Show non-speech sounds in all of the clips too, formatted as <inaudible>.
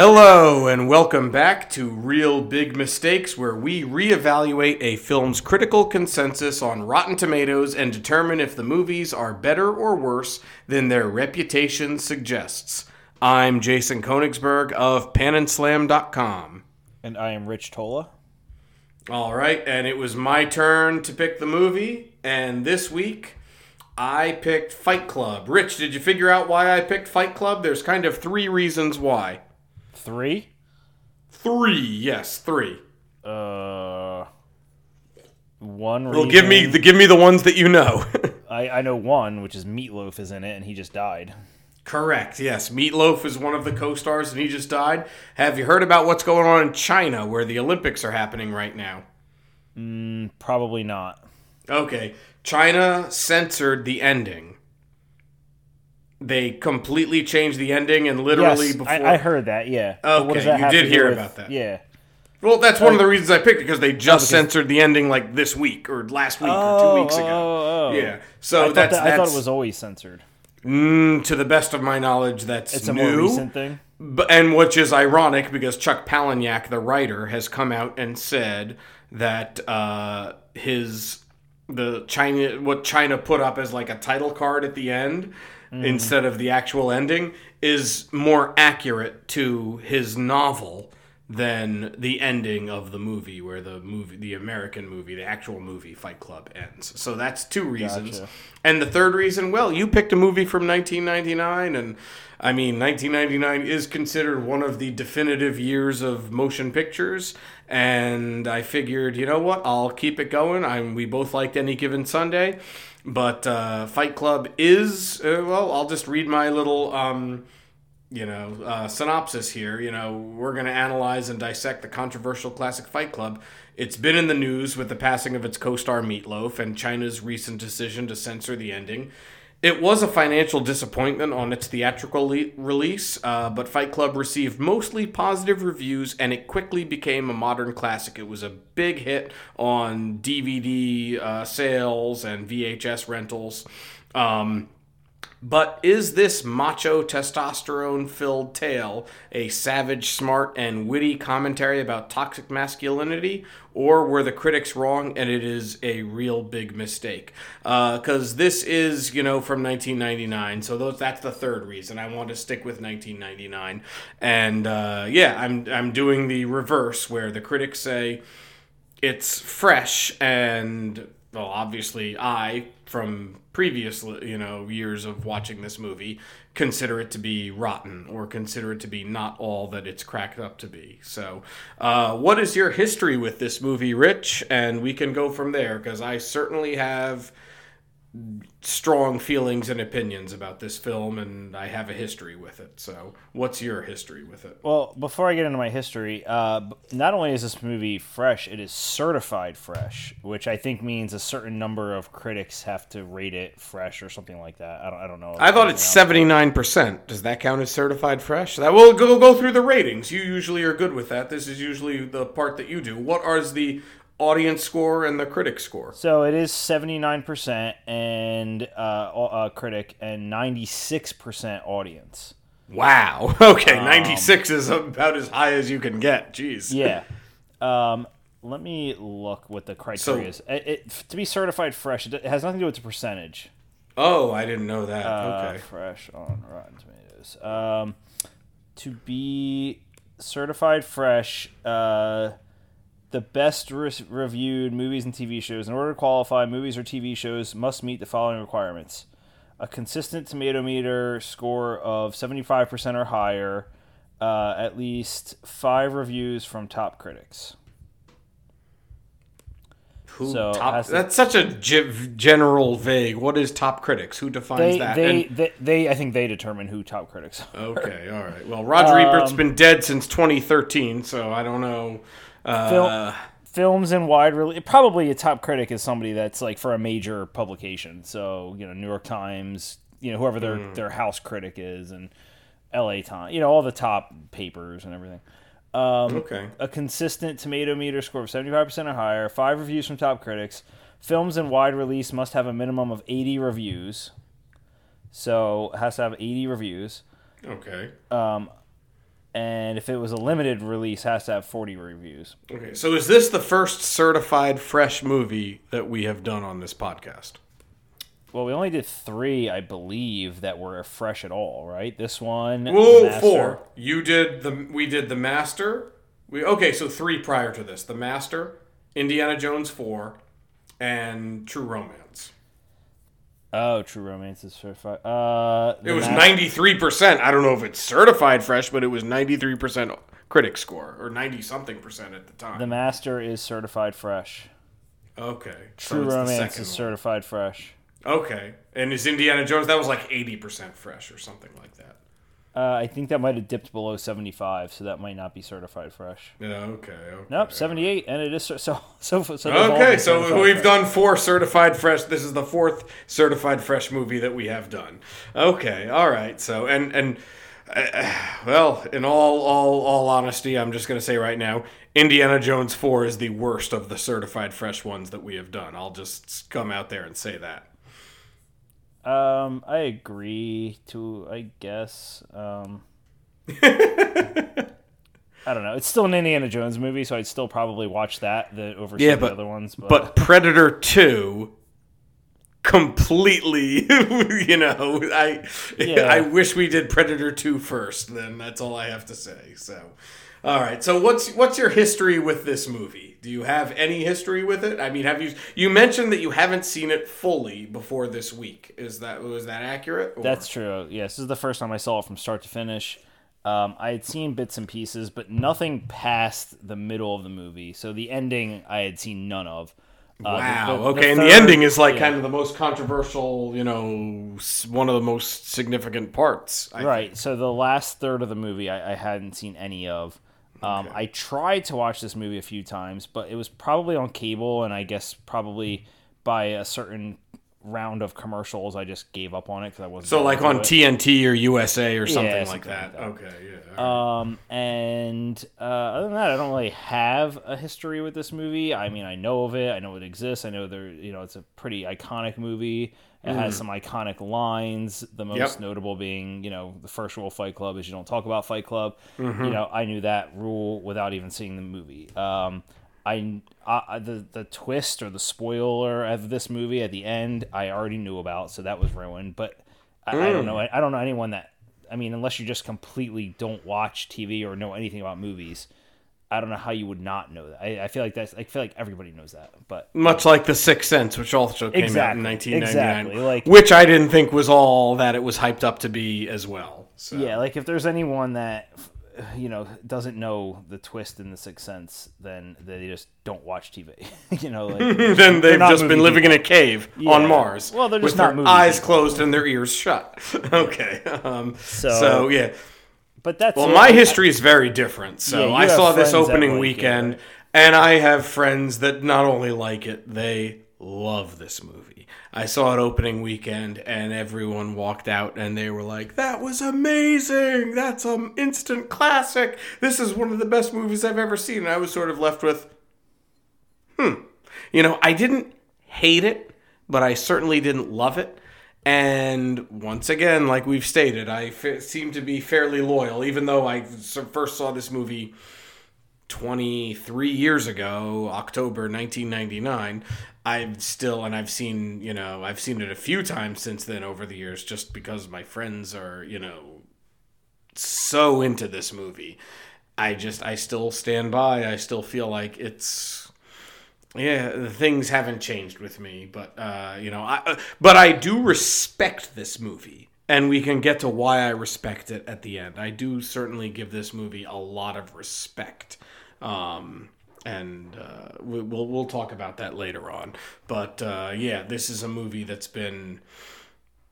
Hello, and welcome back to Real Big Mistakes, where we reevaluate a film's critical consensus on Rotten Tomatoes and determine if the movies are better or worse than their reputation suggests. I'm Jason Konigsberg of PanandSlam.com. And I am Rich Tola. All right, and it was my turn to pick the movie, and this week I picked Fight Club. Rich, did you figure out why I picked Fight Club? There's kind of three reasons why. Three? Three, yes, three. Uh, one Well, reason. give me the give me the ones that you know. <laughs> I, I know one, which is Meat Loaf is in it, and he just died. Correct. Yes, Meat Loaf is one of the co-stars, and he just died. Have you heard about what's going on in China, where the Olympics are happening right now? Probably not. Okay, China censored the ending. They completely changed the ending, and literally yes, before. I, I heard that. Yeah. Okay, that you did hear with- about that. Yeah. well, that's one of the reasons I picked it because they just because- censored the ending like this week or last week or two weeks ago. oh, oh. Yeah, so that's that, I thought it was always censored. mm, to the best of my knowledge, that's It's a new. more recent thing. But, and which is ironic because Chuck Palahniuk, the writer, has come out and said that uh, his the China what China put up as like a title card at the end Mm. instead of the actual ending is more accurate to his novel than the ending of the movie where the movie the American movie the actual movie Fight Club ends. So that's two reasons. Gotcha. And the third reason, well, you picked a movie from 1999 and I mean 1999 is considered one of the definitive years of motion pictures and I figured, you know what? I'll keep it going. I we both liked Any Given Sunday, but uh, Fight Club is uh, well, I'll just read my little um you know, uh, synopsis here. You know, we're going to analyze and dissect the controversial classic Fight Club. It's been in the news with the passing of its co star Meat Loaf and China's recent decision to censor the ending. It was a financial disappointment on its theatrical le- release, uh, but Fight Club received mostly positive reviews and it quickly became a modern classic. It was a big hit on DVD uh, sales and VHS rentals. Um, but is this macho testosterone filled tale a savage, smart, and witty commentary about toxic masculinity? Or were the critics wrong and it is a real big mistake? Because this is, you know, from 1999. So those, that's the third reason. I want to stick with 1999. And uh, yeah, I'm, I'm doing the reverse where the critics say, it's fresh and well obviously i from previous you know years of watching this movie consider it to be rotten or consider it to be not all that it's cracked up to be. So uh, what is your history with this movie rich? And we can go from there because i certainly have strong feelings and opinions about this film and i have a history with it so what's your history with it Well, before I get into my history, uh, not only is this movie fresh, it is certified fresh, which I think means a certain number of critics have to rate it fresh or something like that. I don't, I don't know. I thought it's seventy nine percent. Does that count as certified fresh? That will go go through the ratings. You usually are good with that. This is usually the part that you do. What are the audience score and the critic score? So it is 79% and uh, uh, critic and 96% audience. Wow. <laughs> Okay, ninety six is about as high as you can get. Jeez. Yeah. um, let me look what the criteria is. It, it, to be certified fresh, it, it has nothing to do with the percentage. Oh, I didn't know that. Uh, okay. fresh on Rotten Tomatoes. Um, to be certified fresh, uh, the best re- reviewed movies and TV shows. In order to qualify, movies or TV shows must meet the following requirements: a consistent tomato meter score of seventy-five percent or higher, uh, at least five reviews from top critics. Who so top? to- That's such a general vague. What is top critics? Who defines They, that? they, And- they, they, I think they determine who top critics are. okay, all right. Well, Roger Um, Ebert's been dead since twenty thirteen, so I don't know. Uh, Phil- films and wide release. Probably a top critic is somebody that's like for a major publication. So you know, New York Times, you know, whoever their Hmm. their house critic is, and L.A. Times. You know, all the top papers and everything. Um, okay. A consistent tomato meter score of seventy five percent or higher. Five reviews from top critics. Films in wide release must have a minimum of eighty reviews. So it has to have eighty reviews. Okay. And if it was a limited release, has to have 40 reviews. Okay, so is this the first certified fresh movie that we have done on this podcast? Well, we only did three, I believe, that were fresh at all, right? This one, Whoa, four. You did the we did the Master. We okay, so three prior to this: the Master, Indiana Jones four, and True Romance. Oh, True Romance is certified. Uh, It was ninety three percent. I don't know if it's certified fresh, but it was ninety three percent critic score or ninety something percent at the time. The Master is certified fresh. okay, True the Romance is one. certified fresh. Okay, and is Indiana Jones? That was like eighty percent fresh or something like that. Uh, I think that might have dipped below 75, so that might not be certified fresh. Yeah. Okay. okay. Nope, 78, and it is <laughs> so so so. Okay, so we've fresh. done four certified fresh. This is the fourth certified fresh movie that we have done. Okay, all right. So and and uh, well, in all all all honesty, I'm just going to say right now, Indiana Jones four is the worst of the certified fresh ones that we have done. I'll just come out there and say that. Um, I agree to, I guess. Um, <laughs> I don't know. It's still an Indiana Jones movie, so I'd still probably watch that the over Yeah, some but- of the other ones. But, But Predator two completely <laughs> you know i Yeah. i wish we did predator 2 first then that's all i have to say so all right so what's what's your history with this movie do you have any history with it i mean have you you mentioned that you haven't seen it fully before this week is that was that accurate or- That's true. Yeah, this is the first time I saw it from start to finish. Um, I had seen bits and pieces, but nothing past the middle of the movie. So the ending, I had seen none of. Uh, Wow. the- the okay, and the ending is like yeah. kind of the most controversial, you know, one of the most significant parts. I right. So the last third of the movie, I, I hadn't seen any of. Um, I tried to watch this movie a few times, but it was probably on cable, and I guess probably by a certain round of commercials, I just gave up on it because I wasn't. So like on it. TNT or USA or something Yeah, like that. like Okay, yeah. Um, and uh, other than that, I don't really have a history with this movie. I mean, I know of it. I know it exists. I know there, you know, it's a pretty iconic movie. It has some iconic lines. The most Mm. Yep. notable being, you know, the first rule of Fight Club is you don't talk about Fight Club. Mm-hmm. You know, I knew that rule without even seeing the movie. Um, I, I the the twist or the spoiler of this movie at the end, I already knew about, so that was ruined. But I, I Mm. don't know. I, I don't know anyone that. I mean, unless you just completely don't watch TV or know anything about movies, I don't know how you would not know that. I, I feel like that's. I feel like everybody knows that, but Much like The Sixth Sense, which also came Exactly, out in 1999, exactly, like- which I didn't think was all that it was hyped up to be as well. So. yeah, like if there's anyone that you know doesn't know the twist in the Sixth Sense, then they just don't watch TV. <laughs> you know, like <laughs> then they've just been living in a cave Yeah. on Mars. Well, they're just with not their eyes people. closed and their ears shut. <laughs> okay. Um, so, So- yeah. But that's Well, it. my I- history is very different. So Yeah, I saw this opening it, weekend, right? and I have friends that not only like it, they love this movie. I saw it opening weekend, and everyone walked out and they were like, "That was amazing! That's an instant classic! This is one of the best movies I've ever seen." And I was sort of left with, "Hmm." You know, I didn't hate it, but I certainly didn't love it. And once again, like we've stated, I f- seem to be fairly loyal, even though I first saw this movie 23 years ago, October 1999. I've still, and I've seen, you know, I've seen it a few times since then over the years, just because my friends are, you know, so into this movie. I just, I still stand by. I still feel like it's, yeah, things haven't changed with me, but uh, you know, I, uh, but I do respect this movie, and we can get to why I respect it at the end. I do certainly give this movie a lot of respect, um, and uh, we, we'll we'll talk about that later on. But uh, yeah, this is a movie that's been.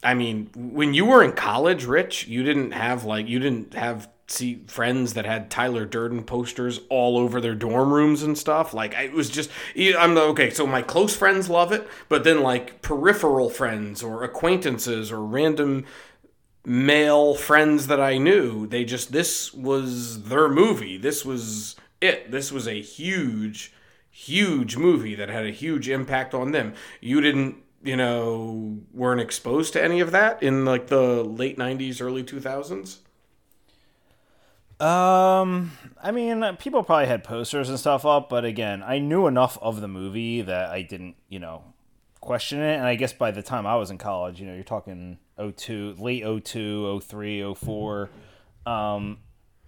I mean, when you were in college, Rich, you didn't have like you didn't have see friends that had Tyler Durden posters all over their dorm rooms and stuff. Like it was just I'm okay. So my close friends love it, but then like peripheral friends or acquaintances or random male friends that I knew, they just this was their movie. This was it. This was a huge, huge movie that had a huge impact on them. You didn't, you know, weren't exposed to any of that in like the late '90s, early 2000s. Um, I mean, people probably had posters and stuff up, but again, I knew enough of the movie that I didn't, you know, question it. And I guess by the time I was in college, you know, you're talking 02, late 02, 03, 04. Um,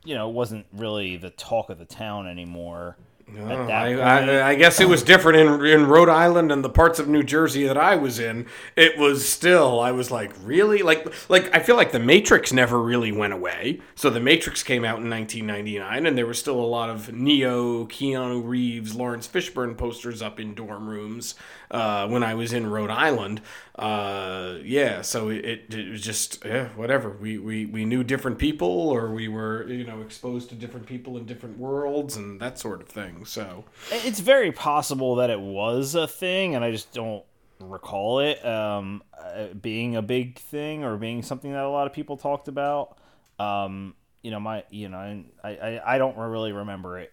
you know, it wasn't really the talk of the town anymore. At I. I, I guess it was different in in Rhode Island and the parts of New Jersey that I was in. It was still I was like really like like I feel like the Matrix never really went away. So the Matrix came out in 1999, and there was still a lot of Neo, Keanu Reeves, Laurence Fishburne posters up in dorm rooms uh, when I was in Rhode Island. Uh, yeah, so it, it, was just yeah, whatever. We, we we knew different people, or we were you know exposed to different people in different worlds and that sort of thing. So. it's very possible that it was a thing, and I just don't recall it um, uh, being a big thing or being something that a lot of people talked about. Um, you know, my you know, I I, I don't really remember it.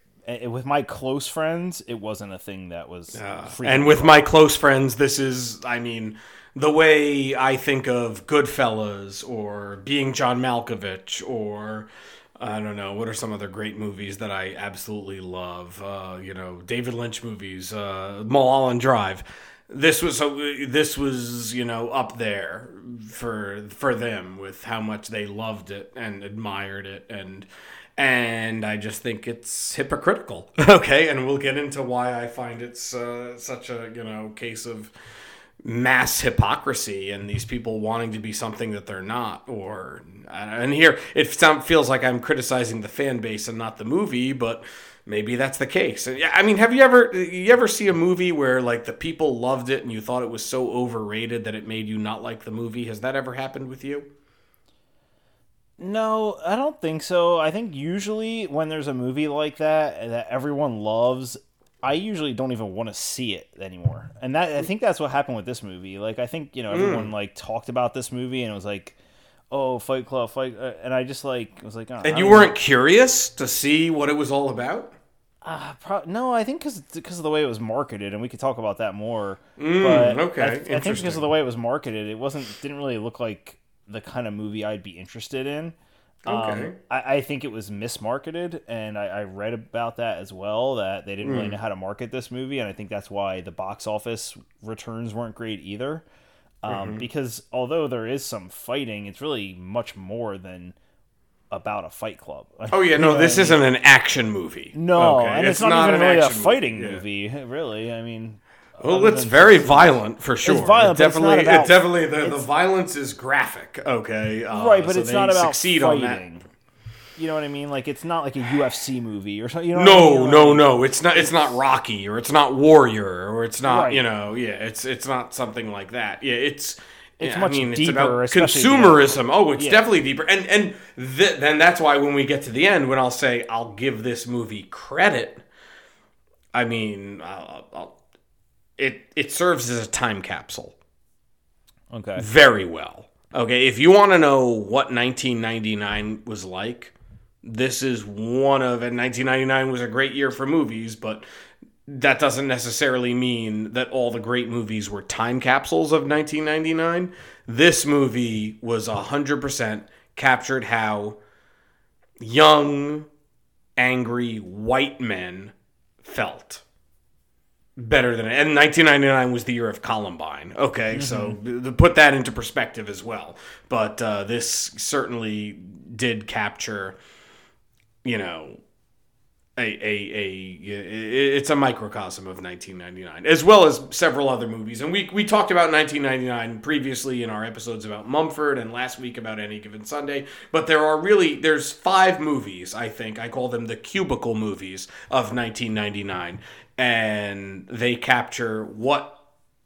With my close friends, it wasn't a thing that was. Uh, and with my close friends, this is, I mean, the way I think of Goodfellas or Being John Malkovich or I don't know what are some other great movies that I absolutely love. Uh, you know, David Lynch movies, uh, Mulholland Drive. This was so. This was you know up there for for them with how much they loved it and admired it and and I just think it's hypocritical. <laughs> Okay, and we'll get into why I find it's uh, such a you know case of mass hypocrisy and these people wanting to be something that they're not or uh, and here it feels like i'm criticizing the fan base and not the movie but maybe that's the case. I mean have you ever you ever see a movie where like the people loved it and you thought it was so overrated that it made you not like the movie? Has that ever happened with you? No, I don't think so. I think usually when there's a movie like that that everyone loves, I usually don't even want to see it anymore. And that I think that's what happened with this movie. Like I think, you know, everyone like talked about this movie and it was like, "Oh, Fight Club, Fight," uh, and I just like was like, oh, and you weren't curious to see what it was all about Uh, pro- no, I think because because of the way it was marketed, and we could talk about that more. Mm, but okay, I, I think because of the way it was marketed, it wasn't didn't really look like the kind of movie I'd be interested in. Okay. Um, I, I think it was mismarketed, and I, I read about that as well. That they didn't Hmm. really know how to market this movie, and I think that's why the box office returns weren't great either. Um, Mm-hmm. Because although there is some fighting, it's really much more than about a fight club. <laughs> oh yeah no this isn't an action movie No, Okay, and it's, not, even an really a action fighting Yeah. movie, <laughs> really. I mean, Well, it's very violent for sure. violent, It it's definitely, about- it definitely the, the violence is graphic. Okay, uh, right, but so it's not about succeed fighting. on that. You know what I mean? Like it's not like a UFC movie or something. You know what I No, mean? no, no. It's not. It's not Rocky or it's not Warrior or it's not. Right. You know. Yeah. It's it's not something like that. Yeah. It's. It's yeah, much I mean, it's deeper, about especially the consumerism. Oh, it's Yeah. definitely deeper, and and th- then that's why when we get to the end, when I'll say I'll give this movie credit, I mean, I'll, I'll, it it serves as a time capsule. Okay. very well. Okay, if you want to know what 1999 was like, this is one of and 1999 was a great year for movies, but that doesn't necessarily mean that all the great movies were time capsules of 1999. This movie was 100% captured how young, angry white men felt better than it. and 1999 was the year of Columbine. Okay, so to put that into perspective as well. But uh, this certainly did capture, you know, a, a, a it's a microcosm of 1999 as well as several other movies and we, we talked about 1999 previously in our episodes about mumford and last week about any given sunday but there are really there's five movies i think i call them the cubicle movies of 1999 and they capture what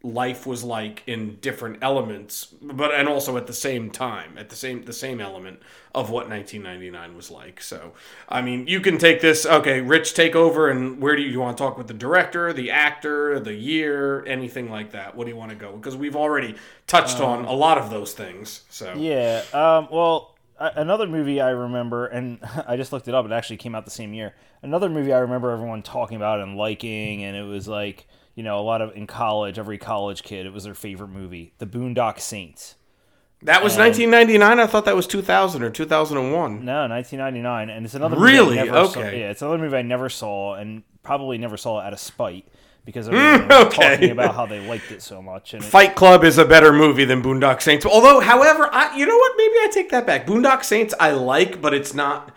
life was like in different elements but and also at the same time at the same the same element of what 1999 was like. So i mean you can take this okay rich take over and where do you, you want to talk with the director the actor the year anything like that? What do you want to go? Because we've already touched on a lot of those things so. Yeah. Um, well, another movie I remember, and <laughs> I just looked it up. It actually came out the same year. Another movie I remember everyone talking about and liking, and it was like you know a lot of in college, every college kid, it was their favorite movie, The Boondock Saints. That was 1999. I thought that was 2000 or 2001. No, 1999, and it's another Really? Never saw- Okay. yeah, it's another movie I never saw, and probably never saw out of spite because everyone was Mm, okay. talking about how they liked it so much. And Fight Club is a better movie than Boondock Saints. Although, however, I you know what? Maybe I take that back. Boondock Saints I like, but it's not.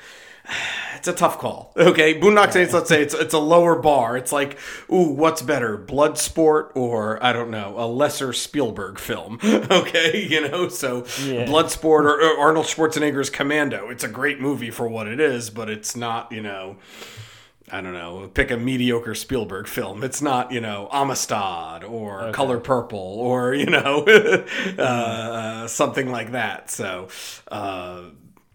<sighs> It's a tough call. Okay, Boondock Saints. Let's say it's it's a lower bar. It's like, ooh, what's better, Bloodsport or I don't know, a lesser Spielberg film? <laughs> Okay, <laughs> you know, so Yeah. Bloodsport or, or Arnold Schwarzenegger's Commando. It's a great movie for what it is, but it's not, you know. I don't know, pick a mediocre Spielberg film. It's not, you know, Amistad or Color Purple or, you know, <laughs> uh, something like that. So, uh,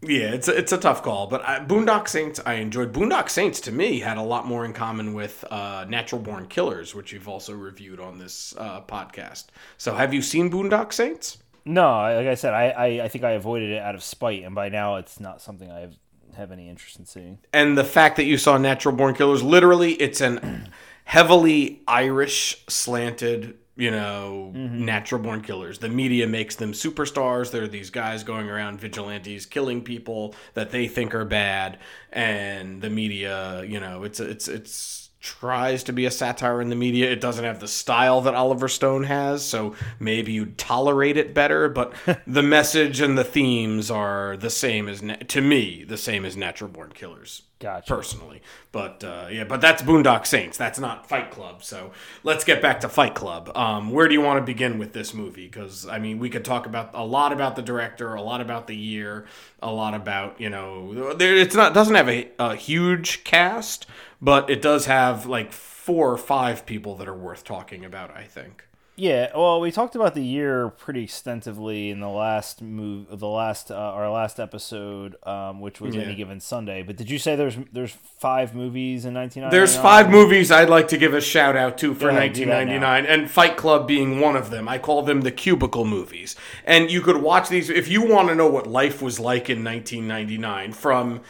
yeah, it's a, it's a tough call. But I, Boondock Saints, I enjoyed. Boondock Saints, to me, had a lot more in common with uh, Natural Born Killers, which you've also reviewed on this uh, podcast. So, have you seen Boondock Saints? no, like I said, I, I I think I avoided it out of spite, and by now it's not something I have, any interest in seeing. and the fact that you saw Natural Born Killers, literally, it's an heavily Irish slanted, you know, mm-hmm. Natural Born Killers. The media makes them superstars. They're these guys going around vigilantes, killing people that they think are bad, and the media, you know, it's it's it's tries to be a satire in the media. It doesn't have the style that Oliver Stone has, so maybe you'd tolerate it better. But <laughs> the message and the themes are the same as, to me, the same as Natural Born Killers Gotcha. personally. But uh, yeah, but that's Boondock Saints. That's not Fight Club. So let's get back to Fight Club. Um, where do you want to begin with this movie? Because I mean, we could talk about a lot about the director, a lot about the year, a lot about you know, there, it's not doesn't have a, a huge cast, but it does have like four or five people that are worth talking about. I think. Yeah, well, we talked about the year pretty extensively in the last move, the last uh, our last episode, um, which was Yeah. any given Sunday. But did you say there's there's five movies in 1999? There's five movies I'd like to give a shout out to for Go ahead, do that 1999, and Fight Club being one of them. I call them the cubicle movies. And you could watch these if you want to know what life was like in 1999 from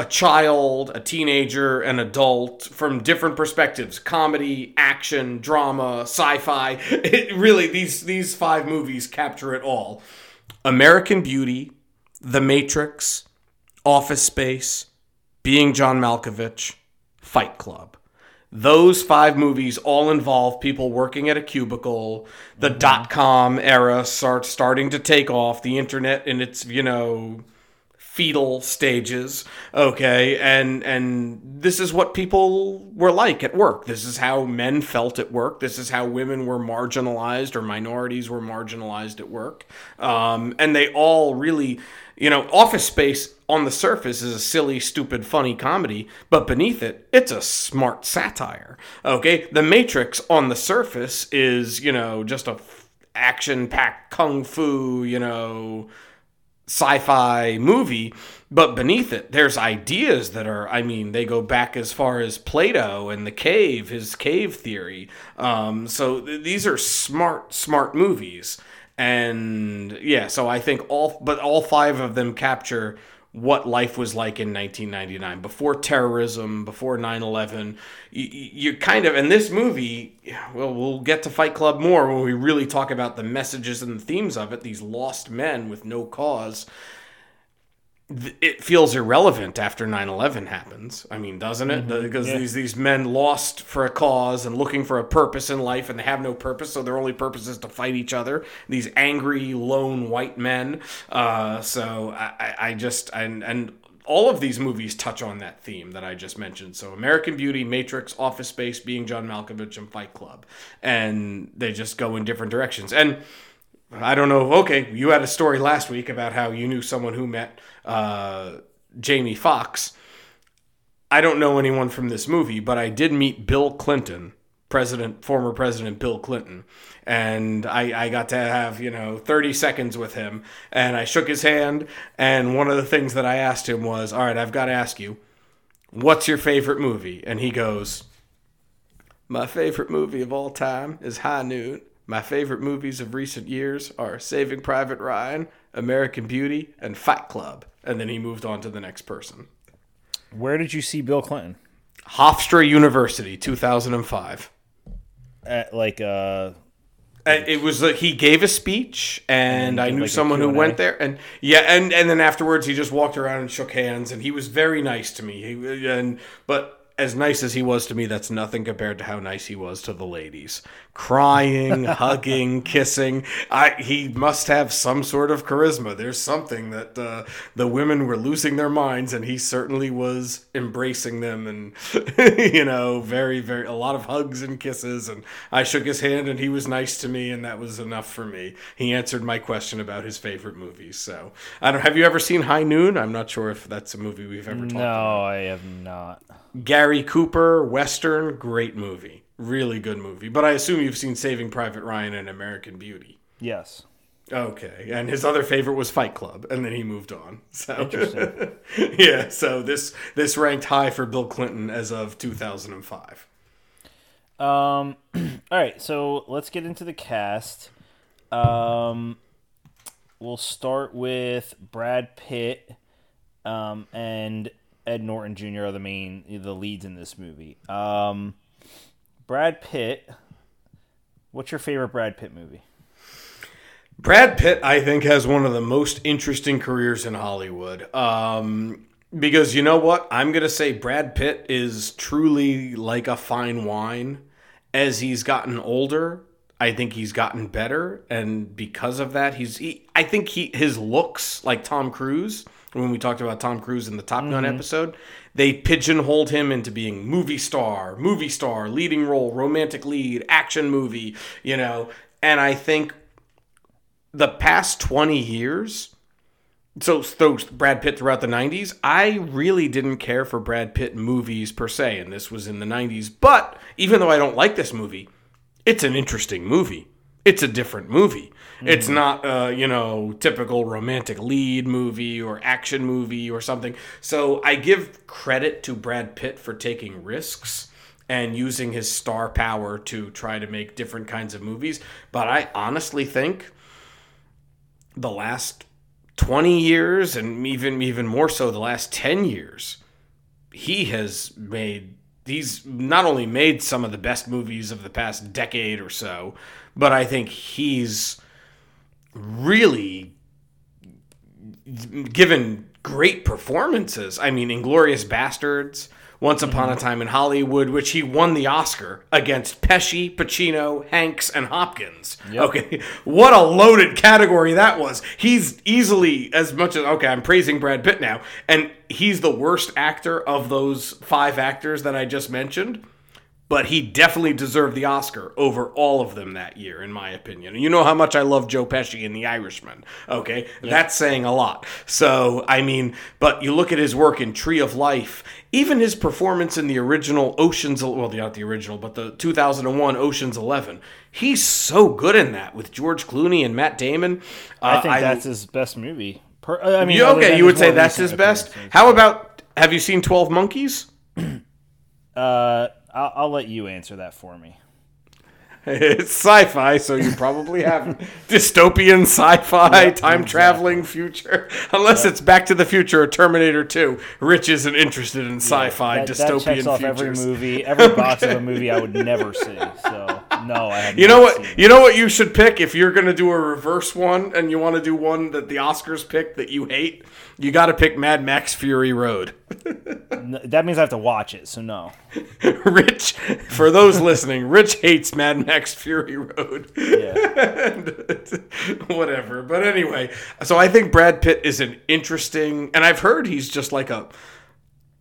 a child, a teenager, an adult from different perspectives comedy, action, drama, sci fi. <laughs> It really, these, these five movies capture it all American Beauty, The Matrix, Office Space, Being John Malkovich, Fight Club. Those five movies all involve people working at a cubicle. The mm-hmm. dot com era starts starting to take off. The internet and its, you know, fetal stages okay? And and this is what people were like at work. This is how men felt at work. This is how women were marginalized or minorities were marginalized at work. Um, and they all really you know office space on the surface is a silly stupid funny comedy but beneath it it's a smart satire okay? The matrix on the surface is you know just a action packed kung fu you know sci-fi movie but beneath it there's ideas that are i mean they go back as far as plato and the cave his cave theory. Um, so th- these are smart smart movies. And yeah so i think all but all five of them capture what life was like in 1999 before terrorism before 9-11 you, you kind of and this movie well we'll get to fight club more when we really talk about the messages and the themes of it these lost men with no cause it feels irrelevant after 9-11 happens i mean doesn't it because these these men lost for a cause and looking for a purpose in life and they have no purpose so their only purpose is to fight each other these angry lone white men uh, so I, I, I just and and all of these movies touch on that theme that I just mentioned. So American Beauty, Matrix, Office Space, Being John Malkovich, and Fight Club, and they just go in different directions. And I don't know. Okay, you had a story last week about how you knew someone who met uh, Jamie Foxx. I don't know anyone from this movie, but I did meet Bill Clinton, President, former President Bill Clinton, and I, I got to have you know 30 seconds with him, and I shook his hand, and one of the things that I asked him was, "All right, I've got to ask you, what's your favorite movie?" And he goes, "My favorite movie of all time is High Noon." My favorite movies of recent years are Saving Private Ryan, American Beauty, and Fight Club. And then he moved on to the next person. Where did you see Bill Clinton? Hofstra University, 2005. At like uh, Uh, it was uh, he gave a speech, and, And I knew like, someone who went there, and yeah, and and then afterwards he just walked around and shook hands, and he was very nice to me. He, and but as nice as he was to me, that's nothing compared to how nice he was to the ladies, crying, <laughs> hugging, kissing. I he must have some sort of charisma. There's something that uh, the women were losing their minds, and he certainly was embracing them, and <laughs> you know, very very a lot of hugs and kisses. And I shook his hand, and he was nice to me, and that was enough for me. He answered my question about his favorite movies. So I don't. Have you ever seen High Noon? I'm not sure if that's a movie we've ever talked about. No, I have not. Gary Cooper, Western, great movie. Really good movie. But I assume you've seen Saving Private Ryan and American Beauty. Yes. Okay. And his other favorite was Fight Club, and then he moved on. So Interesting. <laughs> yeah, so this this ranked high for Bill Clinton as of 2005. Um, <clears throat> all right, so let's get into the cast. Um, we'll start with Brad Pitt, um, and Ed Norton Jr. are the main the leads in this movie. Um, Brad Pitt. What's your favorite Brad Pitt movie? Brad Pitt, I think, has one of the most interesting careers in Hollywood. Um, because you know what? I'm going to say Brad Pitt is truly like a fine wine. As he's gotten older, I think he's gotten better. And because of that, he's, he, I think he, his looks like Tom Cruise, when we talked about Tom Cruise in the Top Gun mm-hmm. episode, they pigeonholed him into being movie star, movie star, leading role, romantic lead, action movie, you know. And I think the past 20 years so those Brad Pitt throughout the 90s, I really didn't care for Brad Pitt movies per se, and this was in the 90s. But even though I don't like this movie, it's an interesting movie. It's a different movie. It's mm-hmm. not, a, you know, typical romantic lead movie or action movie or something. So I give credit to Brad Pitt for taking risks and using his star power to try to make different kinds of movies. But I honestly think the last 20 years and even even more so the last 10 years he has made he's not only made some of the best movies of the past decade or so but i think he's really given great performances. I mean inglorious bastards once upon a mm-hmm. time in hollywood which he won the oscar against pesci pacino hanks and hopkins. Okay. <laughs> What a loaded category that was. He's easily as much as okay i'm praising brad pitt now and he's the worst actor of those five actors that i just mentioned but he definitely deserved the Oscar over all of them that year, in my opinion. You know how much I love Joe Pesci in The Irishman. Okay, that's saying a lot. So I mean, but you look at his work in Tree of Life, even his performance in the original Ocean's, well, not the original, but the 2001 Ocean's Eleven. He's so good in that with George Clooney and Matt Damon. Uh, I think that's his best movie. Per, I mean, you- okay. You would say that's his best. How about? Have you seen Twelve Monkeys? <clears throat> Uh, I'll, I'll let you answer that for me. It's <laughs> sci-fi, so you probably have <laughs> dystopian sci-fi, time traveling future. <laughs> Unless it's Back to the Future or Terminator 2. Rich isn't interested in sci-fi, that, that dystopian checks off every movie, every box of a movie I would never see. So no, I have. You know what? You know what you should pick if you're gonna do a reverse one and you want to do one that the Oscars pick that you hate. You got to pick Mad Max Fury Road. <laughs> That means I have to watch it. So no. <laughs> Rich, for those listening, Rich hates Mad Max Fury Road. Yeah. <laughs> whatever. But anyway, so I think Brad Pitt is an interesting, and I've heard he's just like a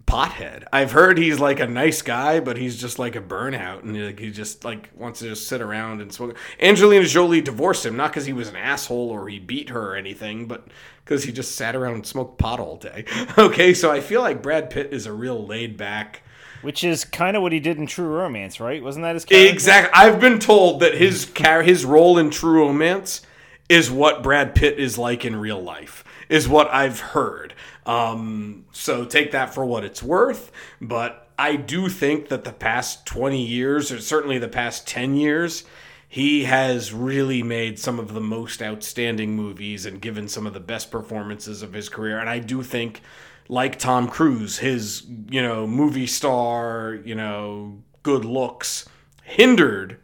pothead. I've heard he's like a nice guy, but he's just like a burnout, and like he just like wants to just sit around and smoke. Angelina Jolie divorced him not because he was an asshole or he beat her or anything, but because he just sat around and smoked pot all day. <laughs> Okay, so I feel like Brad Pitt is a real laid back. Which is kind of what he did in True Romance, right? Wasn't that his character? Exactly. I've been told that his car- his role in True Romance is what Brad Pitt is like in real life. Is what I've heard. Um, so take that for what it's worth. But I do think that the past twenty years, or certainly the past ten years, he has really made some of the most outstanding movies and given some of the best performances of his career. And I do think, like Tom Cruise, his you know movie star, you know good looks hindered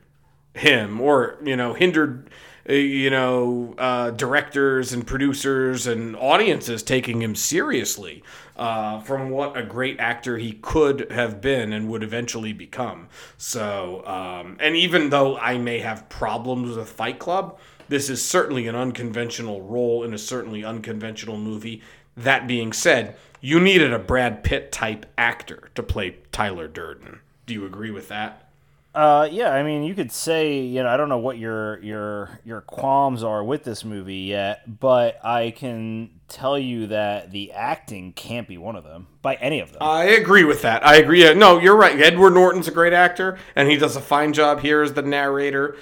him or you know hindered you know uh, directors and producers and audiences taking him seriously uh, from what a great actor he could have been and would eventually become. So, um, and even though I may have problems with Fight Club, this is certainly an unconventional role in a certainly unconventional movie. That being said, you needed a Brad Pitt type actor to play Tyler Durden. Do you agree with that? Uh, yeah, I mean, you could say, you know, I don't know what your your your qualms are with this movie yet, but I can tell you that the acting can't be one of them by any of them. I agree with that. I agree. No, you're right. Edward Norton's a great actor, and he does a fine job here as the narrator.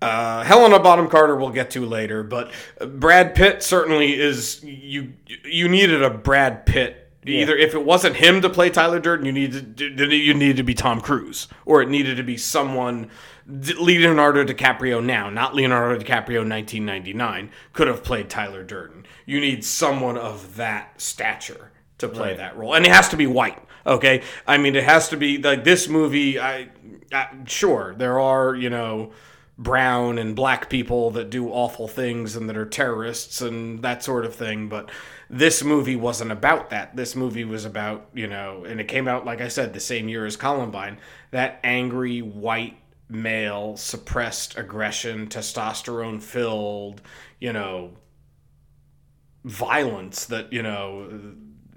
Uh, Helena Bonham Carter we'll get to later, but Brad Pitt certainly is. You you needed a Brad Pitt Either if it wasn't him to play Tyler Durden, you needed you needed to be Tom Cruise, or it needed to be someone Leonardo DiCaprio now, not Leonardo DiCaprio 1999, could have played Tyler Durden. You need someone of that stature to play right. that role, and it has to be white. Okay, I mean it has to be like this movie. I, I sure there are you know brown and black people that do awful things and that are terrorists and that sort of thing. But this movie wasn't about that. This movie was about, you know, and it came out, like I said, the same year as Columbine, that angry white male, suppressed aggression, testosterone filled, you know, violence that, you know,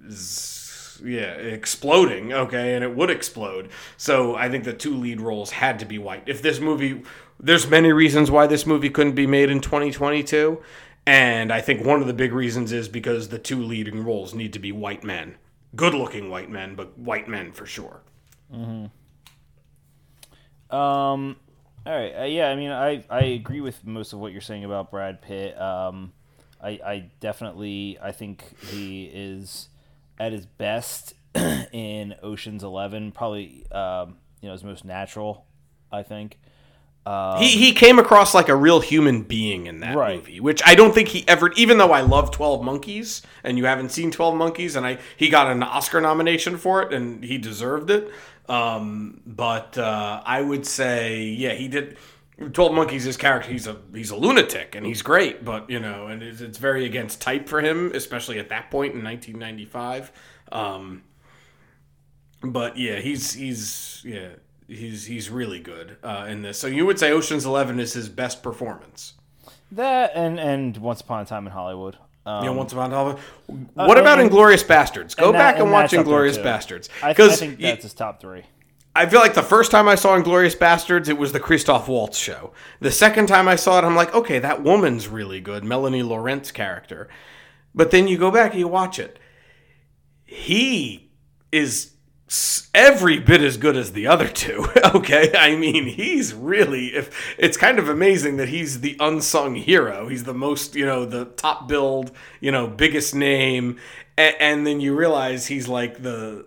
is yeah, exploding, okay, and it would explode. So I think the two lead roles had to be white. If this movie there's many reasons why this movie couldn't be made in 2022 and i think one of the big reasons is because the two leading roles need to be white men. Good looking white men but white men for sure. Mm-hmm. um all right uh, yeah i mean i i agree with most of what you're saying about brad pitt. Um i i definitely i think he is at his best <clears throat> in oceans 11 probably um you know his most natural i think um, he he came across like a real human being in that right. movie, which I don't think he ever. Even though I love Twelve Monkeys, and you haven't seen Twelve Monkeys, and I he got an Oscar nomination for it, and he deserved it. Um, but uh, I would say, yeah, he did. Twelve Monkeys, his character, he's a he's a lunatic, and he's great, but you know, and it's, it's very against type for him, especially at that point in 1995. Um, but yeah, he's he's yeah he's he's really good uh, in this. So you would say Ocean's Eleven is his best performance. That and and Once Upon a Time in Hollywood. Um, yeah, Once Upon a Hollywood. Uh, what uh, about and, Inglourious Basterds? Go and back that, and, and watch Inglourious Basterds. Because I, I, think that's his top three. I feel like the first time I saw Inglourious Basterds, it was the Christoph Waltz show. The second time I saw it, I'm like, okay, that woman's really good, Melanie Laurent's character. But then you go back and you watch it. He is every bit as good as the other two. <laughs> okay, I mean, he's really if it's kind of amazing that he's the unsung hero. He's the most, you know, the top build, you know, biggest name, and, and then you realize he's like the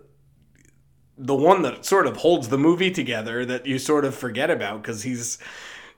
the one that sort of holds the movie together that you sort of forget about because he's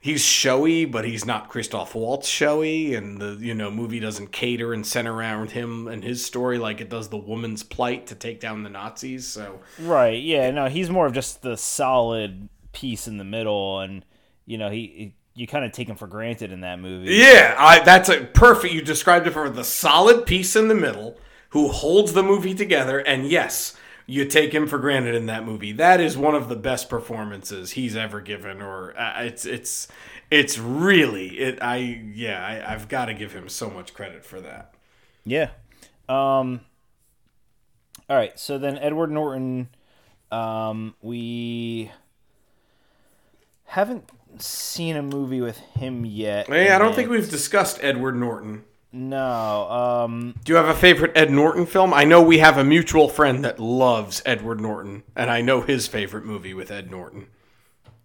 he's showy, but he's not Christoph Waltz showy, and the you know movie doesn't cater and center around him and his story like it does the woman's plight to take down the Nazis. So right, yeah, no, he's more of just the solid piece in the middle, and you know he. he you kind of take him for granted in that movie. Yeah, I, that's a perfect. You described it for the solid piece in the middle who holds the movie together, and yes, you take him for granted in that movie. That is one of the best performances he's ever given, or uh, it's it's it's really it. I yeah, I, I've got to give him so much credit for that. Yeah. Um. All right. So then Edward Norton, um, we haven't seen a movie with him yet. Hey, I don't think we've discussed Edward Norton. No. Um, Do you have a favorite Ed Norton film? I know we have a mutual friend that loves Edward Norton, and I know his favorite movie with Ed Norton.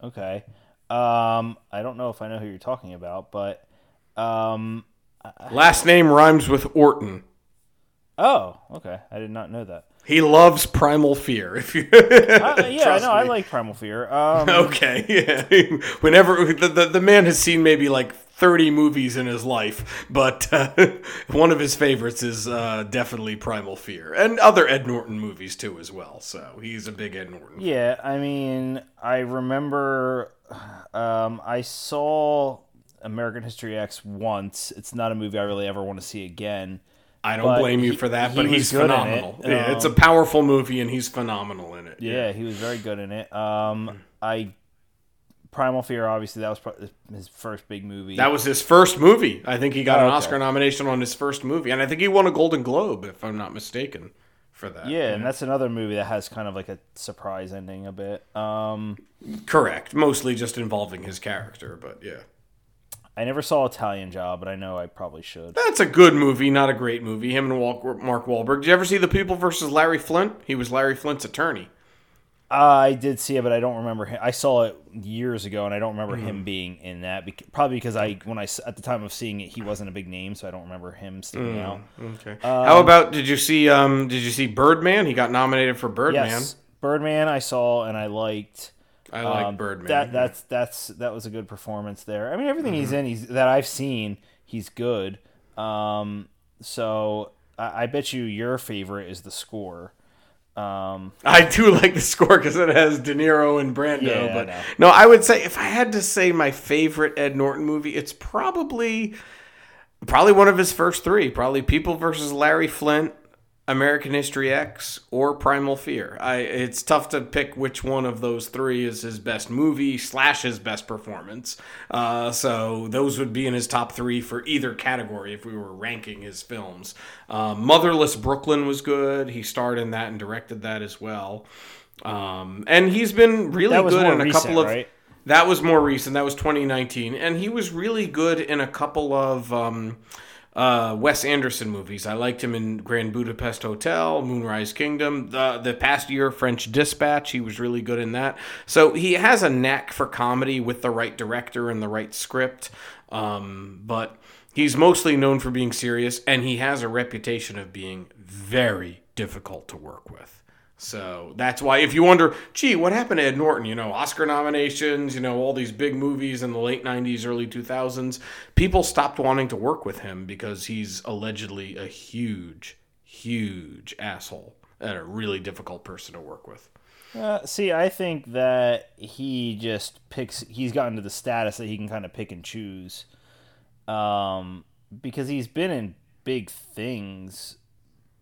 Okay. Um, I don't know if I know who you're talking about, but um, last name rhymes with Orton. Oh, okay. I did not know that. He loves Primal Fear. If you, <laughs> uh, yeah, no, I like Primal Fear. Um, <laughs> okay, yeah. <laughs> Whenever the, the, the man has seen maybe like 30 movies in his life, but uh, <laughs> one of his favorites is uh, definitely Primal Fear, and other Ed Norton movies too as well. So he's a big Ed Norton. Yeah, I mean, I remember um, I saw American History X once. It's not a movie I really ever want to see again. I don't blame you for that, he but was he's in it. phenomenal. Yeah, it's a Um, powerful movie, and he's phenomenal in it. Yeah, he was very good in it. Um, I Primal Fear, obviously, that was pro- his first big movie. That was his first movie. I think he got Oh, an okay. Oscar nomination on his first movie, and I think he won a Golden Globe, if I'm not mistaken, for that. yeah, and that's another movie that has kind of like a surprise ending a bit. Um, correct. Mostly just involving his character, but yeah. I never saw Italian Job, but I know I probably should. That's a good movie, not a great movie. Him and Mark Wahlberg. Did you ever see The People versus Larry Flynt? He was Larry Flynt's attorney. I did see it, but I don't remember him. I saw it years ago, and I don't remember Mm-hmm. him being in that. bec- Probably because I, when I at the time of seeing it, he wasn't a big name, so I don't remember him sticking Mm. out. Okay. How about did you see um did you see Birdman? He got nominated for Birdman. Yes, Birdman I saw and I liked. I like Um, Birdman. That that's that's that was a good performance there. I mean, everything he's Mm-hmm. in, he's that I've seen, he's good. Um, so I, I bet you your favorite is the score. Um, I do <laughs> like the score because it has De Niro and Brando. Yeah, but know. no, I would say if I had to say my favorite Ed Norton movie, it's probably probably one of his first three. Probably People versus Larry Flynt, American History X, or Primal Fear. I it's tough to pick which one of those three is his best movie slash his best performance. Uh, so those would be in his top three for either category if we were ranking his films. Uh, Motherless Brooklyn was good. He starred in that and directed that as well. Um, and he's been really good in a recent, couple of. right? That was more recent. That was 2019, and he was really good in a couple of um, uh, Wes Anderson movies. I liked him in Grand Budapest Hotel, Moonrise Kingdom. The the past year, French Dispatch. He was really good in that. So he has a knack for comedy with the right director and the right script. Um, but he's mostly known for being serious, and he has a reputation of being very difficult to work with. So that's why, if you wonder, gee, what happened to Ed Norton? You know, Oscar nominations, you know, all these big movies in the late 90s, early 2000s. People stopped wanting to work with him because he's allegedly a huge, huge asshole and a really difficult person to work with. Uh, see, I think that he just picks. He's gotten to the status that he can kind of pick and choose, um, because he's been in big things.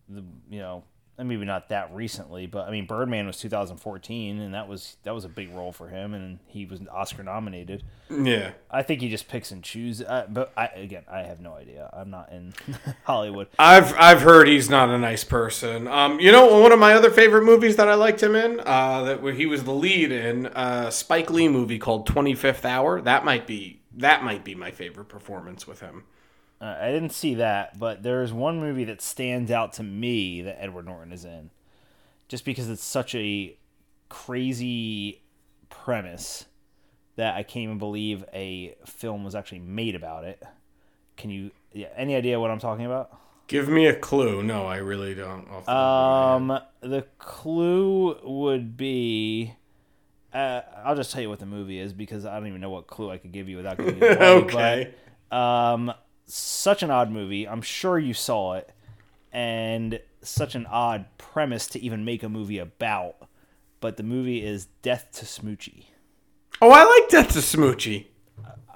You know, maybe not that recently, but I mean, Birdman was 2014, and that was that was a big role for him, and he was Oscar nominated. Yeah. I think he just picks and chooses. Uh, but I, again, I have no idea. I'm not in <laughs> Hollywood. I've I've heard he's not a nice person. Um, you know, one of my other favorite movies that I liked him in, uh, that he was the lead in, uh, Spike Lee movie called Twenty Fifth Hour. That might be that might be my favorite performance with him. Uh, I didn't see that, but there's one movie that stands out to me that Edward Norton is in, just because it's such a crazy premise that I can't even believe a film was actually made about it. Can you? Yeah, any idea what I'm talking about? Give me a clue. No, I really don't. off the top of my head. Um, the clue would be. Uh, I'll just tell you what the movie is because I don't even know what clue I could give you without giving it away. <laughs> okay. But, um, such an odd movie. I'm sure you saw it, and such an odd premise to even make a movie about. But the movie is Death to Smoochy. Oh, I like Death to Smoochy.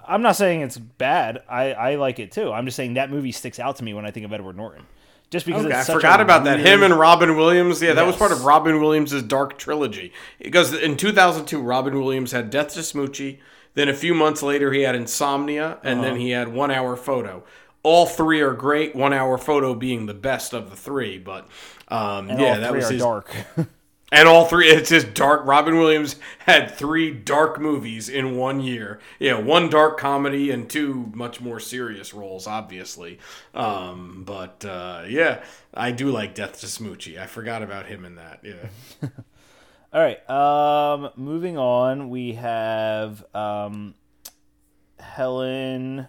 I'm not saying it's bad. I, I like it too. I'm just saying that movie sticks out to me when I think of Edward Norton. Just because Okay, I it's such forgot about that. Him and Robin Williams. Yeah, that was part of Robin Williams' Dark Trilogy. Because in 2002, Robin Williams had Death to Smoochy. Then a few months later, he had Insomnia, and then he had One Hour Photo. All three are great. One Hour Photo being the best of the three, but um, yeah, that was his. dark. <laughs> And all three, it's just dark. Robin Williams had three dark movies in one year. Yeah, one dark comedy and two much more serious roles, obviously. Um, but uh, yeah, I do like Death to Smoochy. I forgot about him in that. Yeah. <laughs> All right. Um, moving on, we have um, Helen.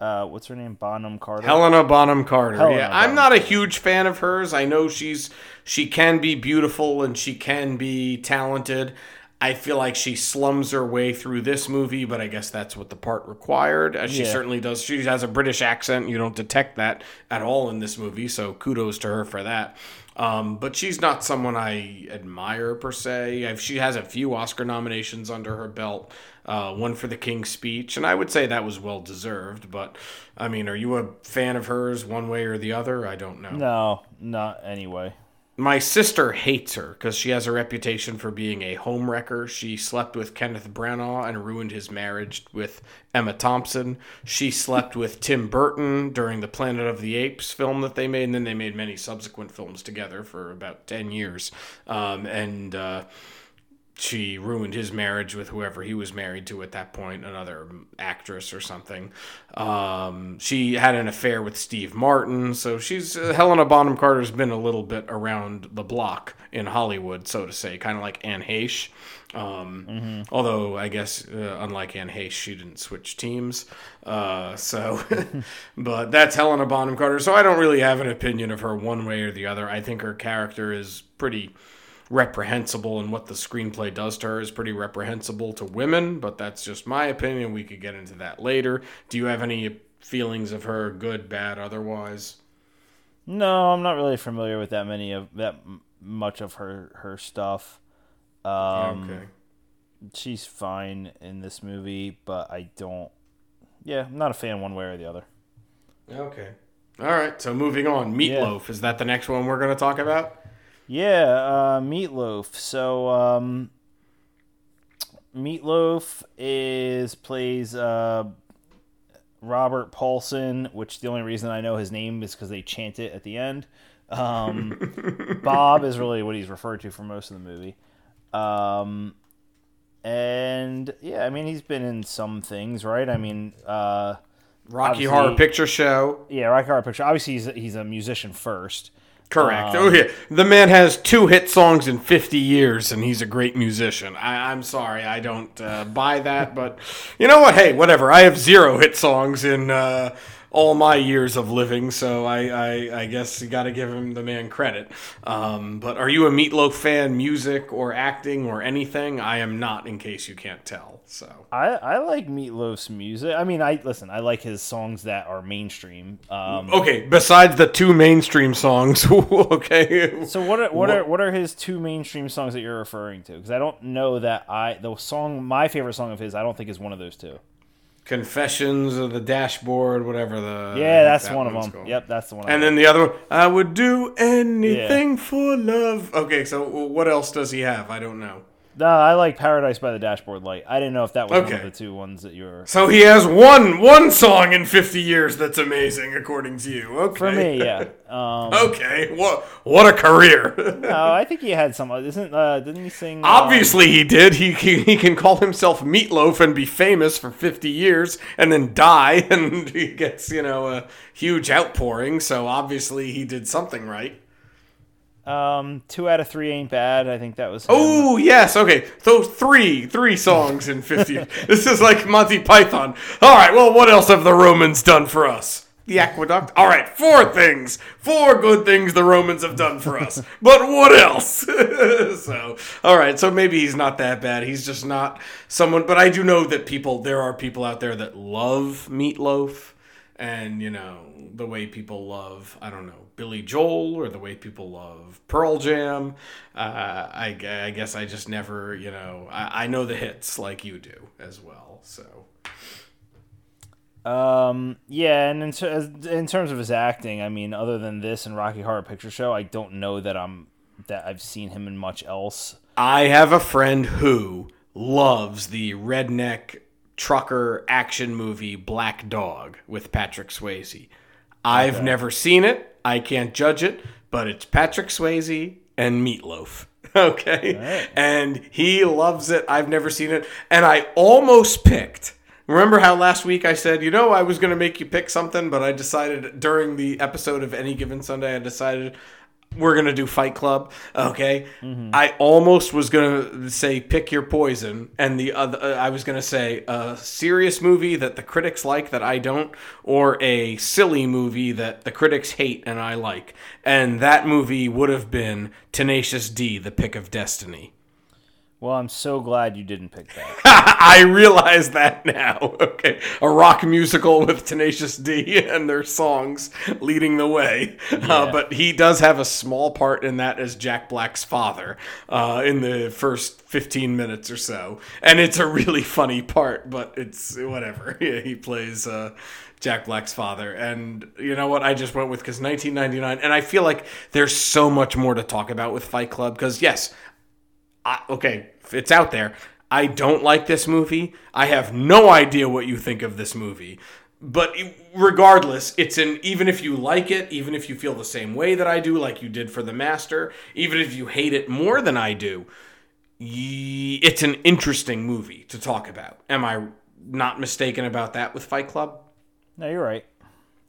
Uh, what's her name? Bonham Carter. Helena Bonham Carter. Helena yeah, I'm not a huge fan of hers. I know she's she can be beautiful and she can be talented. I feel like she slums her way through this movie, but I guess that's what the part required. Uh, she Yeah. certainly does. She has a British accent. You don't detect that at all in this movie, so kudos to her for that. Um, but she's not someone I admire per se. She has a few Oscar nominations under her belt, uh, one for The King's Speech, and I would say that was well deserved. But I mean, are you a fan of hers one way or the other? I don't know. No, not anyway. My sister hates her because she has a reputation for being a homewrecker. She slept with Kenneth Branagh and ruined his marriage with Emma Thompson. She slept with Tim Burton during the Planet of the Apes film that they made, and then they made many subsequent films together for about 10 years. Um, and uh, she ruined his marriage with whoever he was married to at that point, another actress or something. Um, she had an affair with Steve Martin, so she's uh, Helena Bonham Carter's been a little bit around the block in Hollywood, so to say, kind of like Anne Heche. Um, Although I guess, uh, unlike Anne Heche, she didn't switch teams. Uh, so, <laughs> <laughs> but that's Helena Bonham Carter. So I don't really have an opinion of her one way or the other. I think her character is pretty reprehensible and what the screenplay does to her is pretty reprehensible to women, but that's just my opinion. We could get into that later. Do you have any feelings of her, good, bad, otherwise? No, I'm not really familiar with that many of that much of her her stuff. Um, okay. she's fine in this movie, but I don't. Yeah, I'm not a fan one way or the other. Okay. All right. So moving on. Meat Loaf. Is that the next one we're going to talk about? Yeah, uh, Meat Loaf. So, um, Meat Loaf is plays uh, Robert Paulson, which the only reason I know his name is because they chant it at the end. Um, <laughs> Bob is really what he's referred to for most of the movie. Um, and yeah, I mean he's been in some things, right? I mean, uh, Rocky Horror Picture Show. yeah, Rocky Horror Picture. Obviously, he's he's a musician first. Correct. Um, oh yeah, the man has two hit songs in 50 years, and he's a great musician. I, I'm sorry, I don't uh, buy that, but you know what? Hey, whatever. I have zero hit songs in uh, all my years of living, so I, I, I guess you got to give him the man credit. Um, but are you a Meat Loaf fan, music or acting or anything? I am not, in case you can't tell. So I, I like Meat Loaf's music. I mean, I listen. I like his songs that are mainstream. Um, okay, besides the two mainstream songs, <laughs> okay. so what are what are what are his two mainstream songs that you're referring to? Because I don't know that I the song my favorite song of his I don't think is one of those two. Confessions of the Dashboard, whatever the Yeah, that's that one of them. called. Yep, that's the one. And then the other one, I would do anything for love. Okay, so what else does he have? I don't know. No, I like Paradise by the Dashboard Light. I didn't know if that was one of the two ones that you were. So he has one one song in 50 years that's amazing, according to you. Okay. For me, yeah. <laughs> Um, Okay, what what a career. <laughs> no, I think he had some. Isn't uh, didn't he sing? uh, Obviously, he did. He, he he can call himself Meat Loaf and be famous for 50 years and then die, <laughs> and he gets you know a huge outpouring. So obviously, he did something right. Um, two out of three ain't bad. I think that was. him. Oh yes, okay. So three, three songs in fifty. <laughs> this is like Monty Python. All right. Well, what else have the Romans done for us? The aqueduct. All right, four things, four good things the Romans have done for us. <laughs> But what else? <laughs> so, all right. So maybe he's not that bad. He's just not someone. But I do know that people. There are people out there that love Meat Loaf, and you know the way people love. I don't know. Billy Joel or the way people love Pearl Jam. Uh, I, I guess I just never, you know, I, I know the hits like you do as well. So Um, yeah, and in, ter- in terms of his acting, I mean, other than this and Rocky Horror Picture Show, I don't know that I'm that I've seen him in much else. I have a friend who loves the redneck trucker action movie Black Dog with Patrick Swayze. I've never seen it. I can't judge it, but it's Patrick Swayze and Meat Loaf. <laughs> Okay. And he loves it. I've never seen it. And I almost picked. Remember how last week I said, you know, I was going to make you pick something, but I decided during the episode of Any Given Sunday, I decided we're gonna do Fight Club. Okay, I almost was gonna say pick your poison, and the other uh, I was gonna say a serious movie that the critics like that I don't, or a silly movie that the critics hate and I like, and that movie would have been Tenacious D, The Pick of Destiny. Well, I'm so glad you didn't pick that. <laughs> I realize that now. <laughs> Okay, a rock musical with Tenacious D and their songs leading the way. Uh, but he does have a small part in that as Jack Black's father uh, in the first 15 minutes or so, and it's a really funny part. But it's whatever. <laughs> Yeah, he plays. Uh, Jack Black's father. And you know what? I just went with because 1999. And I feel like there's so much more to talk about with Fight Club because, yes, I, okay, it's out there. I don't like this movie. I have no idea what you think of this movie. But regardless, it's an even if you like it, even if you feel the same way that I do, like you did for The Master, even if you hate it more than I do, it's an interesting movie to talk about. Am I not mistaken about that with Fight Club? No, you're right.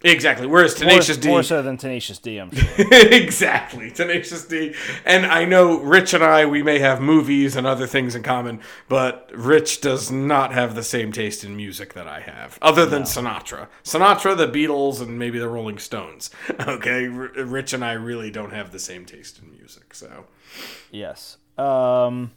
Exactly. Whereas Tenacious more, D, more so than Tenacious D, I'm sure. <laughs> exactly, Tenacious D. And I know Rich and I, we may have movies and other things in common, but Rich does not have the same taste in music that I have, other than no. Sinatra. Sinatra, the Beatles, and maybe the Rolling Stones. <laughs> Okay, R- Rich and I really don't have the same taste in music. So, yes. Um,